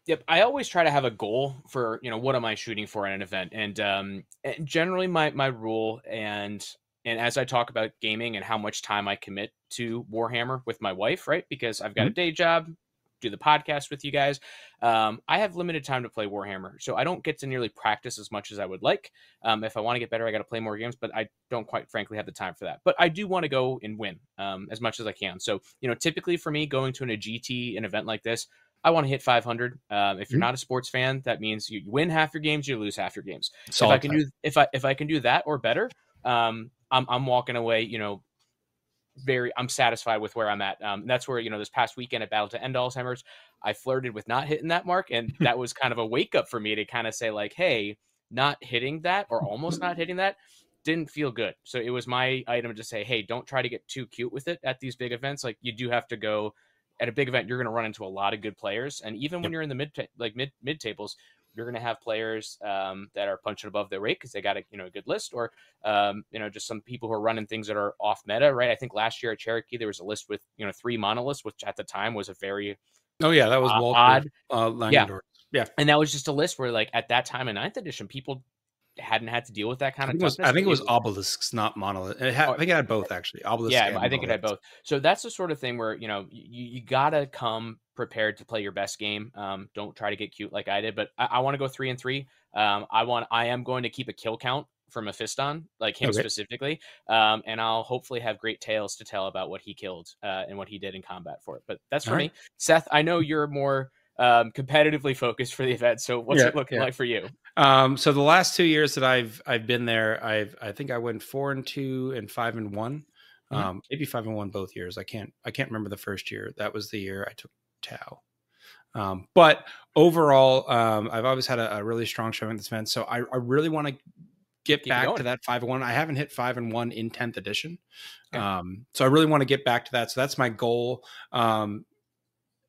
Yep. I always try to have a goal for, you know, what am I shooting for at an event? And um generally my my rule and and as I talk about gaming and how much time I commit to Warhammer with my wife, right? Because I've got a day job, do the podcast with you guys. Um, I have limited time to play Warhammer, so I don't get to nearly practice as much as I would like. Um, if I want to get better, I got to play more games, but I don't quite frankly have the time for that. But I do want to go and win um, as much as I can. So you know, typically for me, going to an, a GT an event like this, I want to hit 500. Um, if you're Mhm. not a sports fan, that means you win half your games, you lose half your games. So if I can time. do if I if I can do that or better, um, I'm I'm walking away, you know, very I'm satisfied with where I'm at. Um, that's where you know this past weekend at Battle to End Alzheimer's, I flirted with not hitting that mark, and that was kind of a wake up for me to kind of say like, hey, not hitting that or almost not hitting that didn't feel good. So it was my item to say, hey, don't try to get too cute with it at these big events. Like you do have to go at a big event. You're going to run into a lot of good players, and even yep. when you're in the mid like mid mid tables, you're going to have players um, that are punching above their weight because they got a you know a good list, or um, you know just some people who are running things that are off meta, right? I think last year at Cherokee there was a list with you know three monoliths, which at the time was a very oh yeah that was uh, odd uh, yeah yeah, and that was just a list where like at that time in ninth edition people hadn't had to deal with that kind I of. Was, I think it was obelisks, not monolith. Had, oh, I think it had both actually. Obelisks. Yeah, I think it had both. So that's the sort of thing where you know you, you gotta come prepared to play your best game. Um, don't try to get cute like I did, but I, I want to go three and three. Um, I want I am going to keep a kill count for Mephiston, like him okay. specifically. Um, and I'll hopefully have great tales to tell about what he killed uh, and what he did in combat for it. But that's for All me. Right. Seth, I know you're more um, competitively focused for the event. So what's yeah, it looking yeah. like for you? Um, so the last two years that I've I've been there, I've I think I went four and two and five and one. Mm-hmm. Um, maybe five and one both years. I can't I can't remember the first year. That was the year I took Tau. Um, but overall, um, I've always had a, a, really strong showing at this event. So I, I really want to get Keep back going. to that five and one. I haven't hit five and one in 10th edition. Okay. Um, so I really want to get back to that. So that's my goal. Um,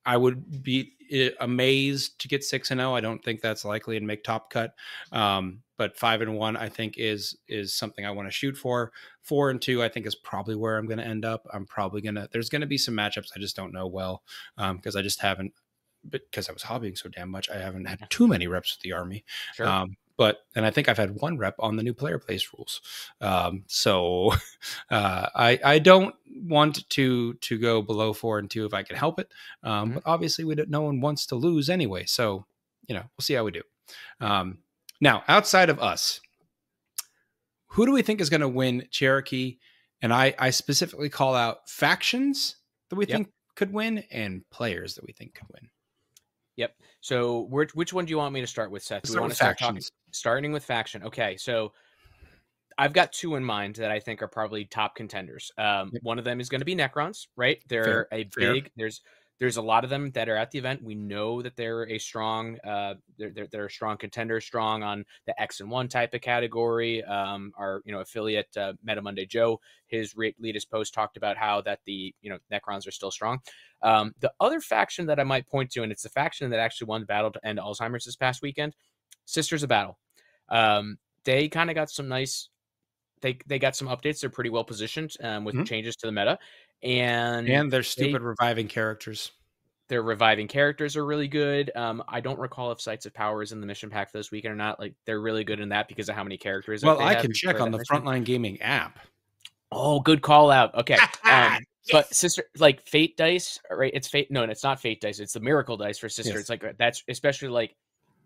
I would be amazed to get six and zero. Oh. I don't think that's likely and make top cut. Um, but five and one, I think is is something I want to shoot for. Four and two, I think is probably where I'm going to end up. I'm probably gonna. There's going to be some matchups I just don't know well because um, I just haven't. Because I was hobbying so damn much, I haven't had too many reps with the army. Sure. Um, but and I think I've had one rep on the new player place rules. Um, so uh, I I don't want to to go below four and two if I can help it. Um, mm-hmm. But obviously, we don't, no one wants to lose anyway. So you know we'll see how we do. Um, now outside of us, who do we think is going to win Cherokee? And I I specifically call out factions that we yep. think could win and players that we think could win. Yep. So which which one do you want me to start with, Seth? Do we want to start talking, starting with faction. Okay, so I've got two in mind that I think are probably top contenders. Um, yep. One of them is going to be Necrons, right? They're Fair. a big. Fair. There's there's a lot of them that are at the event. We know that they're a strong, uh, they're, they're, they're a strong contender, strong on the X and one type of category. Um, our you know affiliate uh, Meta Monday Joe, his latest post talked about how that the you know Necrons are still strong. Um, the other faction that I might point to, and it's the faction that actually won the battle to end Alzheimer's this past weekend, Sisters of Battle. Um, they kind of got some nice. They, they got some updates. They're pretty well positioned um, with mm-hmm. changes to the meta, and and their stupid they, reviving characters. Their reviving characters are really good. Um, I don't recall if Sites of Power is in the mission pack this weekend or not. Like they're really good in that because of how many characters. Well, I can check on the mission. Frontline Gaming app. Oh, good call out. Okay. Um, yes. But sister, like Fate dice, right? It's Fate. No, it's not Fate dice. It's the Miracle dice for sister. Yes. It's like that's especially like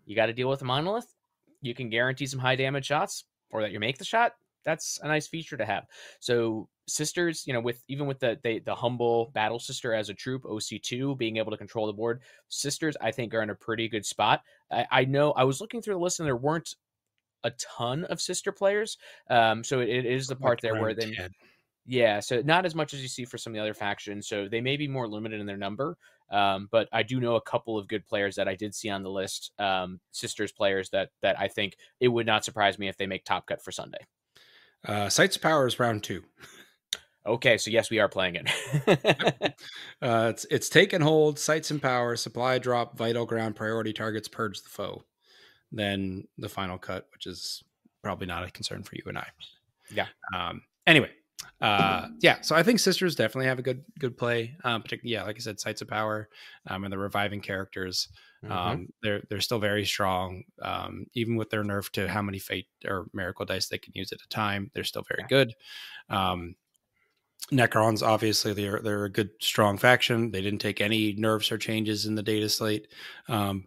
you got to deal with a monolith. You can guarantee some high damage shots, or that you make the shot. That's a nice feature to have. So sisters, you know, with even with the the, the humble battle sister as a troop, OC two being able to control the board, sisters I think are in a pretty good spot. I, I know I was looking through the list and there weren't a ton of sister players. Um, so it, it is the part there where they, yeah, so not as much as you see for some of the other factions. So they may be more limited in their number. Um, but I do know a couple of good players that I did see on the list, um, sisters players that that I think it would not surprise me if they make top cut for Sunday. Uh, Sites Power is round two. Okay, so yes, we are playing it. uh, it's it's take and hold, sites and power, supply drop, vital ground, priority targets, purge the foe Then the final cut, which is probably not a concern for you and I. Yeah. Um, anyway, uh, yeah. So I think sisters definitely have a good good play. Um, particularly, yeah, like I said, sites of power, um, and the reviving characters. Mm-hmm. Um, they're they're still very strong. Um, even with their nerf to how many fate or miracle dice they can use at a time, they're still very yeah. good. Um, Necrons, obviously, they're they're a good strong faction. They didn't take any nerfs or changes in the data slate. Um,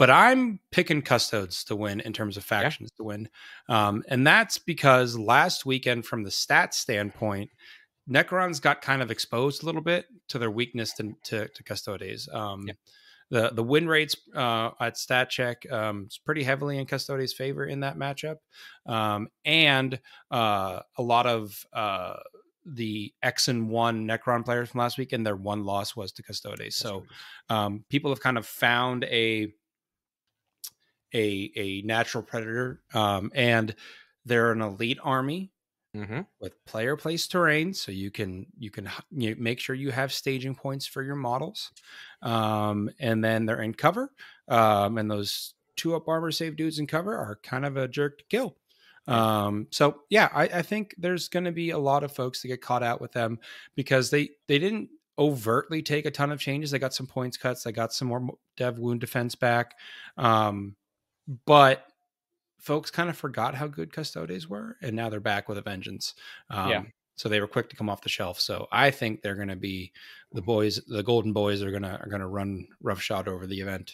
but I'm picking Custodes to win in terms of factions yeah. to win. Um, and that's because last weekend, from the stats standpoint, Necrons got kind of exposed a little bit to their weakness to, to, to Custodes. Um, yeah. The the win rates uh, at stat check um, is pretty heavily in Custodes' favor in that matchup, um, and uh, a lot of uh, the X and one Necron players from last week, and their one loss was to Custodes. So um, people have kind of found a a a natural predator, um, and they're an elite army Mm-hmm. with player place terrain, so you can you can you make sure you have staging points for your models, um, and then they're in cover, um, and those two up armor save dudes in cover are kind of a jerk to kill. Um, so yeah, I, I think there's going to be a lot of folks that get caught out with them because they they didn't overtly take a ton of changes. They got some points cuts. They got some more dev wound defense back, um, but folks kind of forgot how good Custodes were, and now they're back with a vengeance. Um, Yeah. So they were quick to come off the shelf. So I think they're going to be the boys. The Golden Boys are gonna are gonna run roughshod over the event.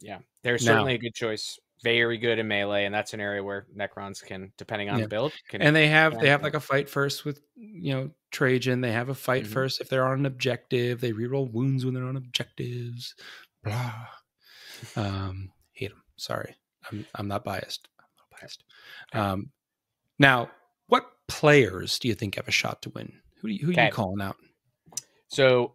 Yeah. They're Now- certainly a good choice. Very good in melee, and that's an area where Necrons can, depending on Yeah. the build, can and they have they have like a fight first with you know Trajann. They have a fight Mhm. first if they're on an objective. They reroll wounds when they're on objectives. Blah. Um, hate them. Sorry, I'm I'm not biased. I'm not biased. Um, now, what players do you think have a shot to win? Who do you, who are Okay. you calling out? So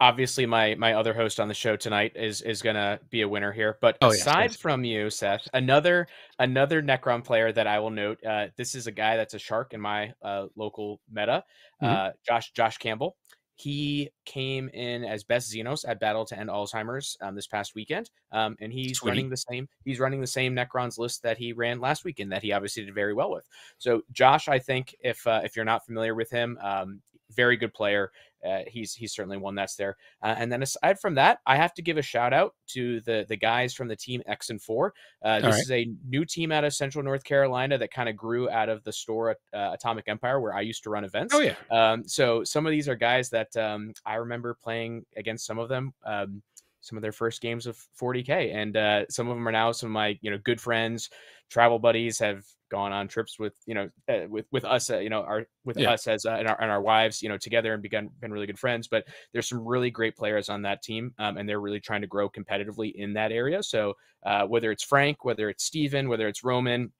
obviously my my other host on the show tonight is is gonna be a winner here. But Oh, aside yes. from you, Seth, another another Necron player that I will note, uh, this is a guy that's a shark in my uh, local meta, Mhm. uh, Josh Josh Campbell. He came in as best Xenos at Battle to End Alzheimer's um, this past weekend, um, and he's running the same. He's running the same Necrons list that he ran last weekend that he obviously did very well with. So Josh, I think if uh, if you're not familiar with him, um, very good player. Uh, he's he's certainly one that's there. Uh, and then aside from that, I have to give a shout out to the the guys from the team X and Four. Uh, this right. is a new team out of Central North Carolina that kind of grew out of the store at uh, Atomic Empire where I used to run events. Oh yeah, Um, so some of these are guys that um, I remember playing against some of them. Um, some of their first games of 40k, and uh, some of them are now some of my you know good friends, travel buddies. Have gone on trips with you know uh, with with us, uh, you know, our with Yeah. us as uh, and, our, and our wives, you know, together and begun been really good friends. But there's some really great players on that team, um, and they're really trying to grow competitively in that area. So uh, whether it's Frank, whether it's Steven, whether it's Roman.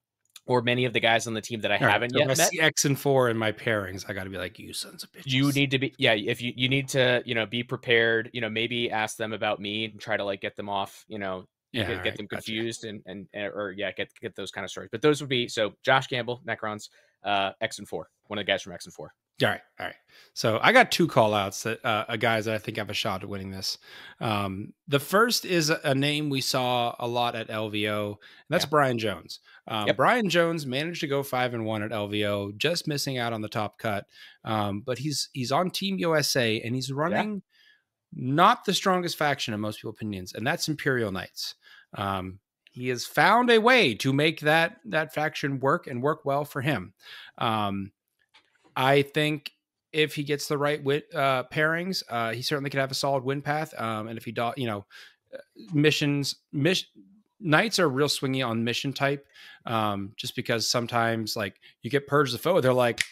Or many of the guys on the team that I All right, haven't so yet I met. see X and four in my pairings. I got to be like you sons of bitches. you need to be yeah if you you need to you know be prepared you know maybe ask them about me and try to like get them off you know yeah, get, get right, them confused and, and and or yeah get get those kind of stories but those would be so josh campbell necrons uh x and four one of the guys from x and four All right, all right. So I got two call outs that uh, guys that I think have a shot at winning this. Um, the first is a, name we saw a lot at LVO, and that's Yeah. Brian Jones. Um, Yep. Brian Jones managed to go five and one at LVO, just missing out on the top cut. Um, but he's he's on Team USA and he's running not the strongest faction in most people's opinions, and that's Imperial Knights. Um, he has found a way to make that that faction work and work well for him. Um, I think if he gets the right wit, uh, pairings, uh, he certainly could have a solid win path. Um, and if he, do, you know, uh, missions, mission knights are real swingy on mission type, um, just because sometimes like you get purge the foe, they're like,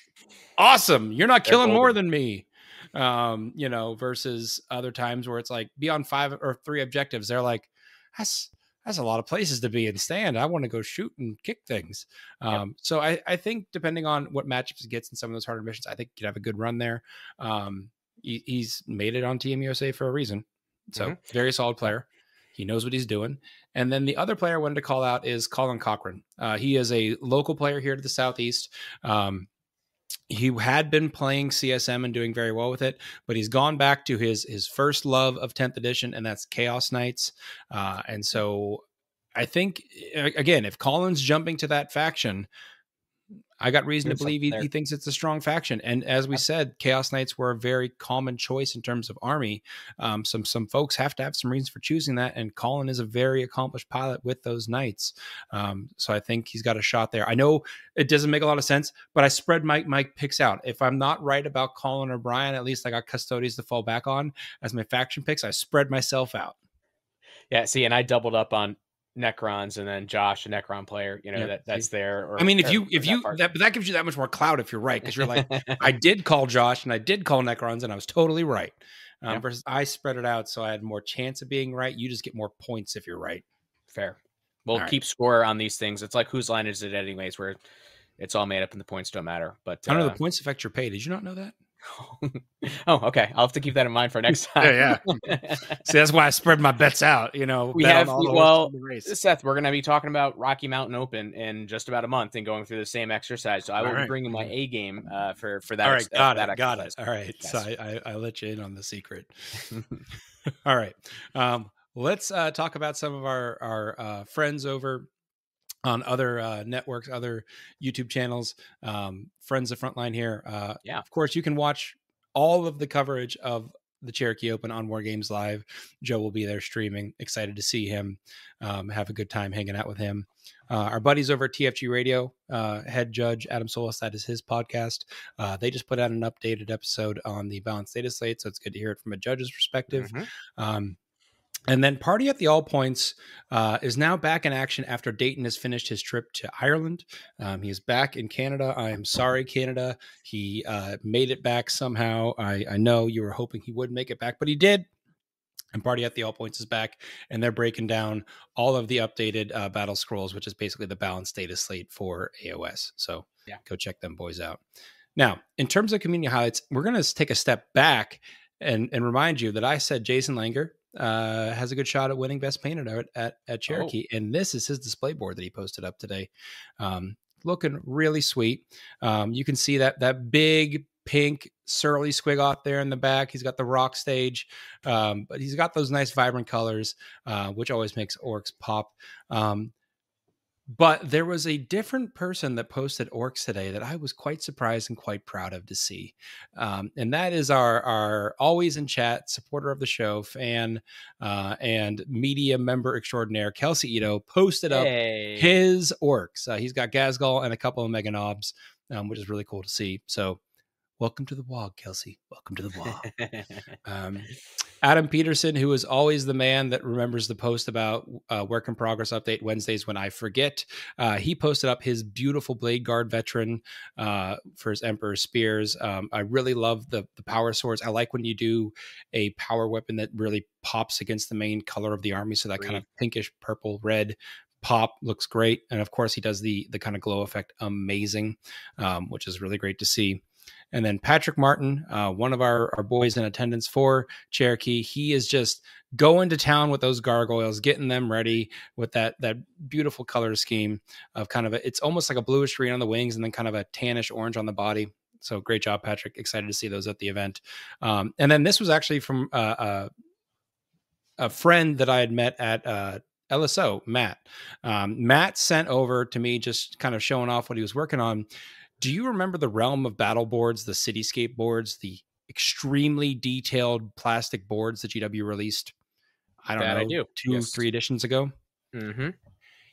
awesome, you're not killing more than me. Um, you know, versus other times where it's like be on five or three objectives, they're like, that's that's a lot of places to be and stand. I want to go shoot and kick things. Um, So I, I think depending on what matchups he gets in some of those harder missions, I think he could have a good run there. Um, he, he's made it on Team USA for a reason. So Mhm. very solid player. He knows what he's doing. And then the other player I wanted to call out is Colin Cochran. Uh, he is a local player here to the southeast. Um, he had been playing CSM and doing very well with it, but he's gone back to his his first love of 10th edition, and that's Chaos Knights. Uh, and so I think again, if Collins jumping to that faction, I got reason to believe he, he thinks it's a strong faction. And as we said, Chaos Knights were a very common choice in terms of army. Um, some some folks have to have some reasons for choosing that, and Colin is a very accomplished pilot with those knights. Um, so I think he's got a shot there. I know it doesn't make a lot of sense, but I spread my my picks out. If I'm not right about Colin or Brian, at least I got Custodes to fall back on as my faction picks. I spread myself out. yeah see and i doubled up on necrons and then josh a necron player you know Yeah, that that's there or, I mean, if you or if you part. that that gives you that much more clout if you're right because you're like I did call Josh and I did call Necrons and I was totally right. Um, Yeah. Versus I spread it out so I had more chance of being right. You just get more points if you're right. fair we'll All right. keep score on these things it's like whose line is it anyways where it's all made up and the points don't matter. But I know uh, the points affect your pay. Did you not know that? oh, okay. I'll have to keep that in mind for next time. Yeah, See, that's why I spread my bets out. You know, We have- all the well. Seth, we're going to be talking about Rocky Mountain Open in just about a month and going through the same exercise. So I will All right. bringing my A game uh, for for that. All right, uh, got that it, got it. All right, so I, I, I let you in on the secret. All right, um, let's uh, talk about some of our our uh, friends over on other uh, networks, other YouTube channels. Um, friends of Frontline here. Uh, Yeah. of course, you can watch all of the coverage of the Cherokee Open on War Games Live. Joe will be there streaming. Excited to see him. Um, have a good time hanging out with him. Uh, our buddies over at TFG Radio, uh, head judge Adam Solis, that is his podcast. Uh, they just put out an updated episode on the balanced data slate, so it's good to hear it from a judge's perspective. Mhm. Um, and then Party at the All Points uh, is now back in action after Dayton has finished his trip to Ireland. Um, he is back in Canada. I am sorry, Canada. He uh, made it back somehow. I, I know you were hoping he would make it back, but he did. And Party at the All Points is back, and they're breaking down all of the updated uh, battle scrolls, which is basically the balanced data slate for AOS. So Yeah. go check them boys out. Now, in terms of community highlights, we're going to take a step back and, and remind you that I said Jason Langer uh, has a good shot at winning Best Painted Art at, at Cherokee. And this is his display board that he posted up today. Um, looking really sweet. Um, you can see that that big pink surly squiggoth there in the back. He's got the rock stage, um, but he's got those nice vibrant colors, uh, which always makes orcs pop. Um, but there was a different person that posted orcs today that I was quite surprised and quite proud of to see, um, and that is our our always in chat supporter of the show, fan uh, and media member extraordinaire Kelsey Ito posted up Hey. his orcs. Uh, he's got Gazghkull and a couple of Meganobz, um, which is really cool to see. So, welcome to the WOG, Kelsey. Welcome to the WOG. um, Adam Peterson, who is always the man that remembers the post about uh, work in progress update Wednesdays when I forget. Uh, he posted up his beautiful Blade Guard veteran uh, for his Emperor Spears. Um, I really love the the power swords. I like when you do a power weapon that really pops against the main color of the army. So that kind of pinkish purple red pop looks great. And of course, he does the the kind of glow effect amazing, um, which is really great to see. And then Patrick Martin, uh, one of our, our boys in attendance for Cherokee, he is just going to town with those gargoyles, getting them ready with that that beautiful color scheme of kind of a, it's almost like a bluish green on the wings and then kind of a tannish orange on the body. So great job, Patrick. Excited to see those at the event. Um, and then this was actually from uh, uh, a friend that I had met at uh, LSO, Matt. Um, Matt sent over to me just kind of showing off what he was working on. Do you remember the realm of battle boards, the cityscape boards, the extremely detailed plastic boards that GW released? I don't That know, I do. two, Yes. three editions ago. hmm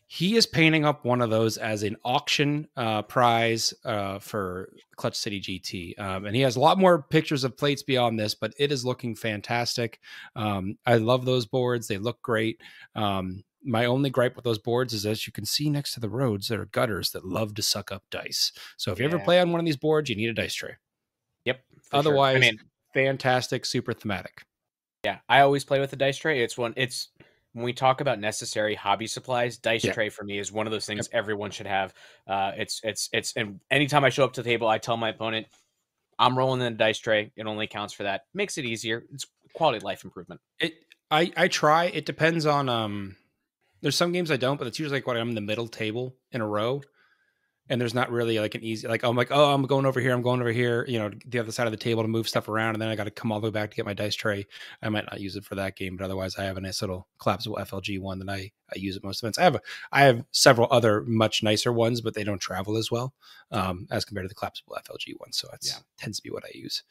He is painting up one of those as an auction uh, prize uh, for Clutch City GT, um, and he has a lot more pictures of plates beyond this, but it is looking fantastic. Um, I love those boards; they look great. Um, my only gripe with those boards is, as you can see next to the roads, there are gutters that love to suck up dice. So if you ever play on one of these boards, you need a dice tray. Yep. for sure. Otherwise, I mean, fantastic, super thematic. yeah, I always play with a dice tray. It's one. It's when we talk about necessary hobby supplies, dice Yeah. tray for me is one of those things everyone should have. Uh, it's it's it's and anytime I show up to the table, I tell my opponent, I'm rolling in a dice tray. It only counts for that. Makes it easier. It's quality of life improvement. It I I try. It depends on um there's some games I don't, but it's usually like when I'm in the middle table in a row. And there's not really like an easy like I'm like, oh, I'm going over here, I'm going over here, you know, the other side of the table to move stuff around, and then I got to come all the way back to get my dice tray. I might not use it for that game, but otherwise I have a nice little collapsible FLG one that I, I use at most events. I have a, I have several other much nicer ones, but they don't travel as well um, as compared to the collapsible FLG one. So it Yeah. tends to be what I use.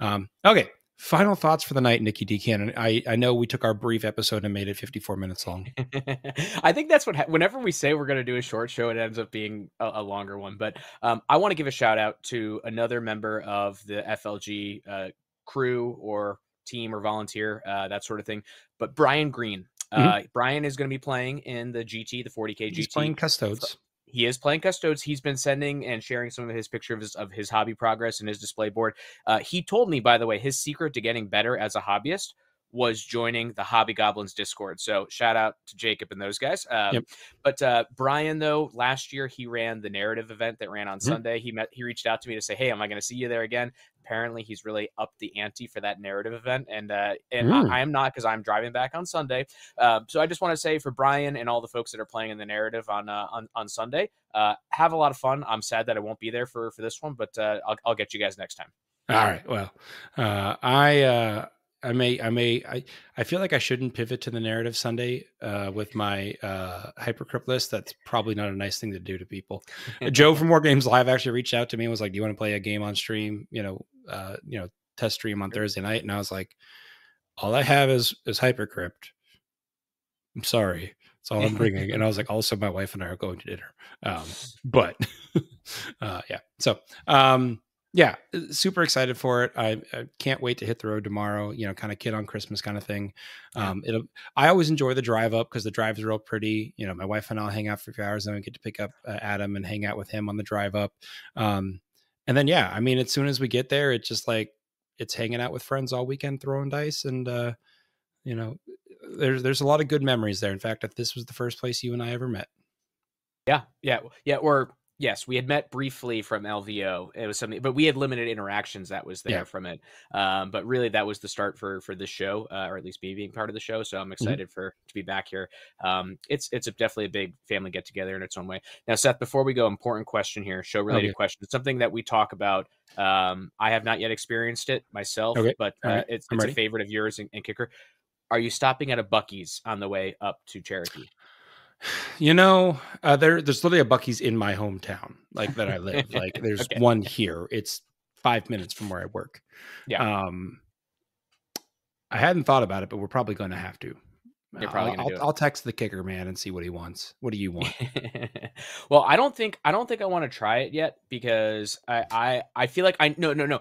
Um, okay, Final thoughts for the night, Nicky Dee. Cannon. I, I know we took our brief episode and made it 54 minutes long. I think that's what. Ha- whenever we say we're going to do a short show, it ends up being a, a longer one. But um, I want to give a shout out to another member of the FLG uh, crew or team or volunteer, uh, that sort of thing. But Brian Green. Uh, Brian is going to be playing in the GT, the 40k He's GT. playing Custodes. He is playing custodes he's been sending and sharing some of his pictures of his, of his hobby progress and his display board uh, he told me by the way his secret to getting better as a hobbyist was joining the Hobby Goblins Discord. So shout out to Jacob and those guys. Um, Yep. But uh, Brian, though, last year he ran the narrative event that ran on Mhm. Sunday. He met, he reached out to me to say, "Hey, am I going to see you there again?" Apparently, he's really up the ante for that narrative event, and uh, and Mm. I, I am not because I'm driving back on Sunday. Uh, so I just want to say for Brian and all the folks that are playing in the narrative on uh, on on Sunday, uh, have a lot of fun. I'm sad that I won't be there for for this one, but uh, I'll I'll get you guys next time. All right. Well, uh, I uh, I may I may I, I feel like I shouldn't pivot to the narrative Sunday uh, with my uh, hypercrypt list. That's probably not a nice thing to do to people. Joe from War Games Live actually reached out to me and was like, "Do you want to play a game on stream? You know, uh, you know, test stream on Thursday night?" And I was like, "All I have is is hypercrypt. I'm sorry." That's all I'm bringing. and I was like, also, my wife and I are going to dinner. Um, but uh, yeah. So, um, yeah, uh, super excited for it. I, I can't wait to hit the road tomorrow. You know, kind of kid on Christmas kind of thing. Yeah. Um, it'll. I always enjoy the drive up because the drive is real pretty. You know, my wife and I'll hang out for a few hours, and then we get to pick up uh, Adam and hang out with him on the drive up. Um, and then yeah, I mean, as soon as we get there, it's just like it's hanging out with friends all weekend, throwing dice, and uh, you know, there's there's a lot of good memories there. In fact, this was the first place you and I ever met. Yeah, yeah, yeah. Or yes, we had met briefly from LVO. It was something, but we had limited interactions that was there Yeah. from it. Um, but really, that was the start for for this show, uh, or at least me being part of the show. So I'm excited for to be back here. Um, it's it's a, definitely a big family get together in its own way. Now, Seth, before we go, important question here, show related Okay. question. It's something that we talk about. Um, I have not yet experienced it myself, Okay. but uh, right. it's I'm it's a favorite of yours and, and kicker. Are you stopping at a Buc-ee's on the way up to Cherokee? You know, uh, there there's literally a Buc-ee's in my hometown, like that I live. like there's Okay. one here. It's five minutes from where I work. Yeah. Um, I hadn't thought about it, but we're probably going to have to. You're probably I'll, I'll. I'll text the kicker man and see what he wants. What do you want? well, I don't think I don't think I want to try it yet because I I I feel like I no no no.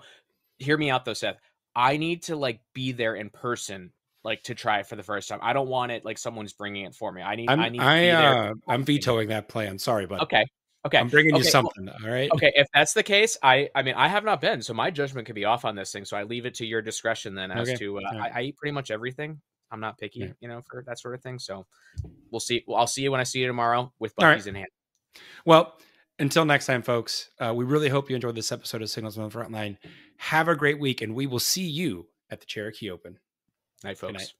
Hear me out though, Seth. I need to like be there in person, like to try it for the first time. I don't want it like someone's bringing it for me. I need I'm I need I, be there. uh, I'm vetoing that plan. Sorry, but Okay. Okay. I'm bringing you Okay, well- something. all right. Okay, if that's the case, I I mean I have not been, so my judgment could be off on this thing. So I leave it to your discretion then as Okay, to uh. I, I eat pretty much everything. I'm not picky, Yeah. you know, for that sort of thing. So we'll see. Well, I'll see you when I see you tomorrow with All right. In hand. Well, until next time, folks. Uh, we really hope you enjoyed this episode of Signals on the Frontline. Have a great week, and we will see you at the Cherokee Open. Night, Good night. folks.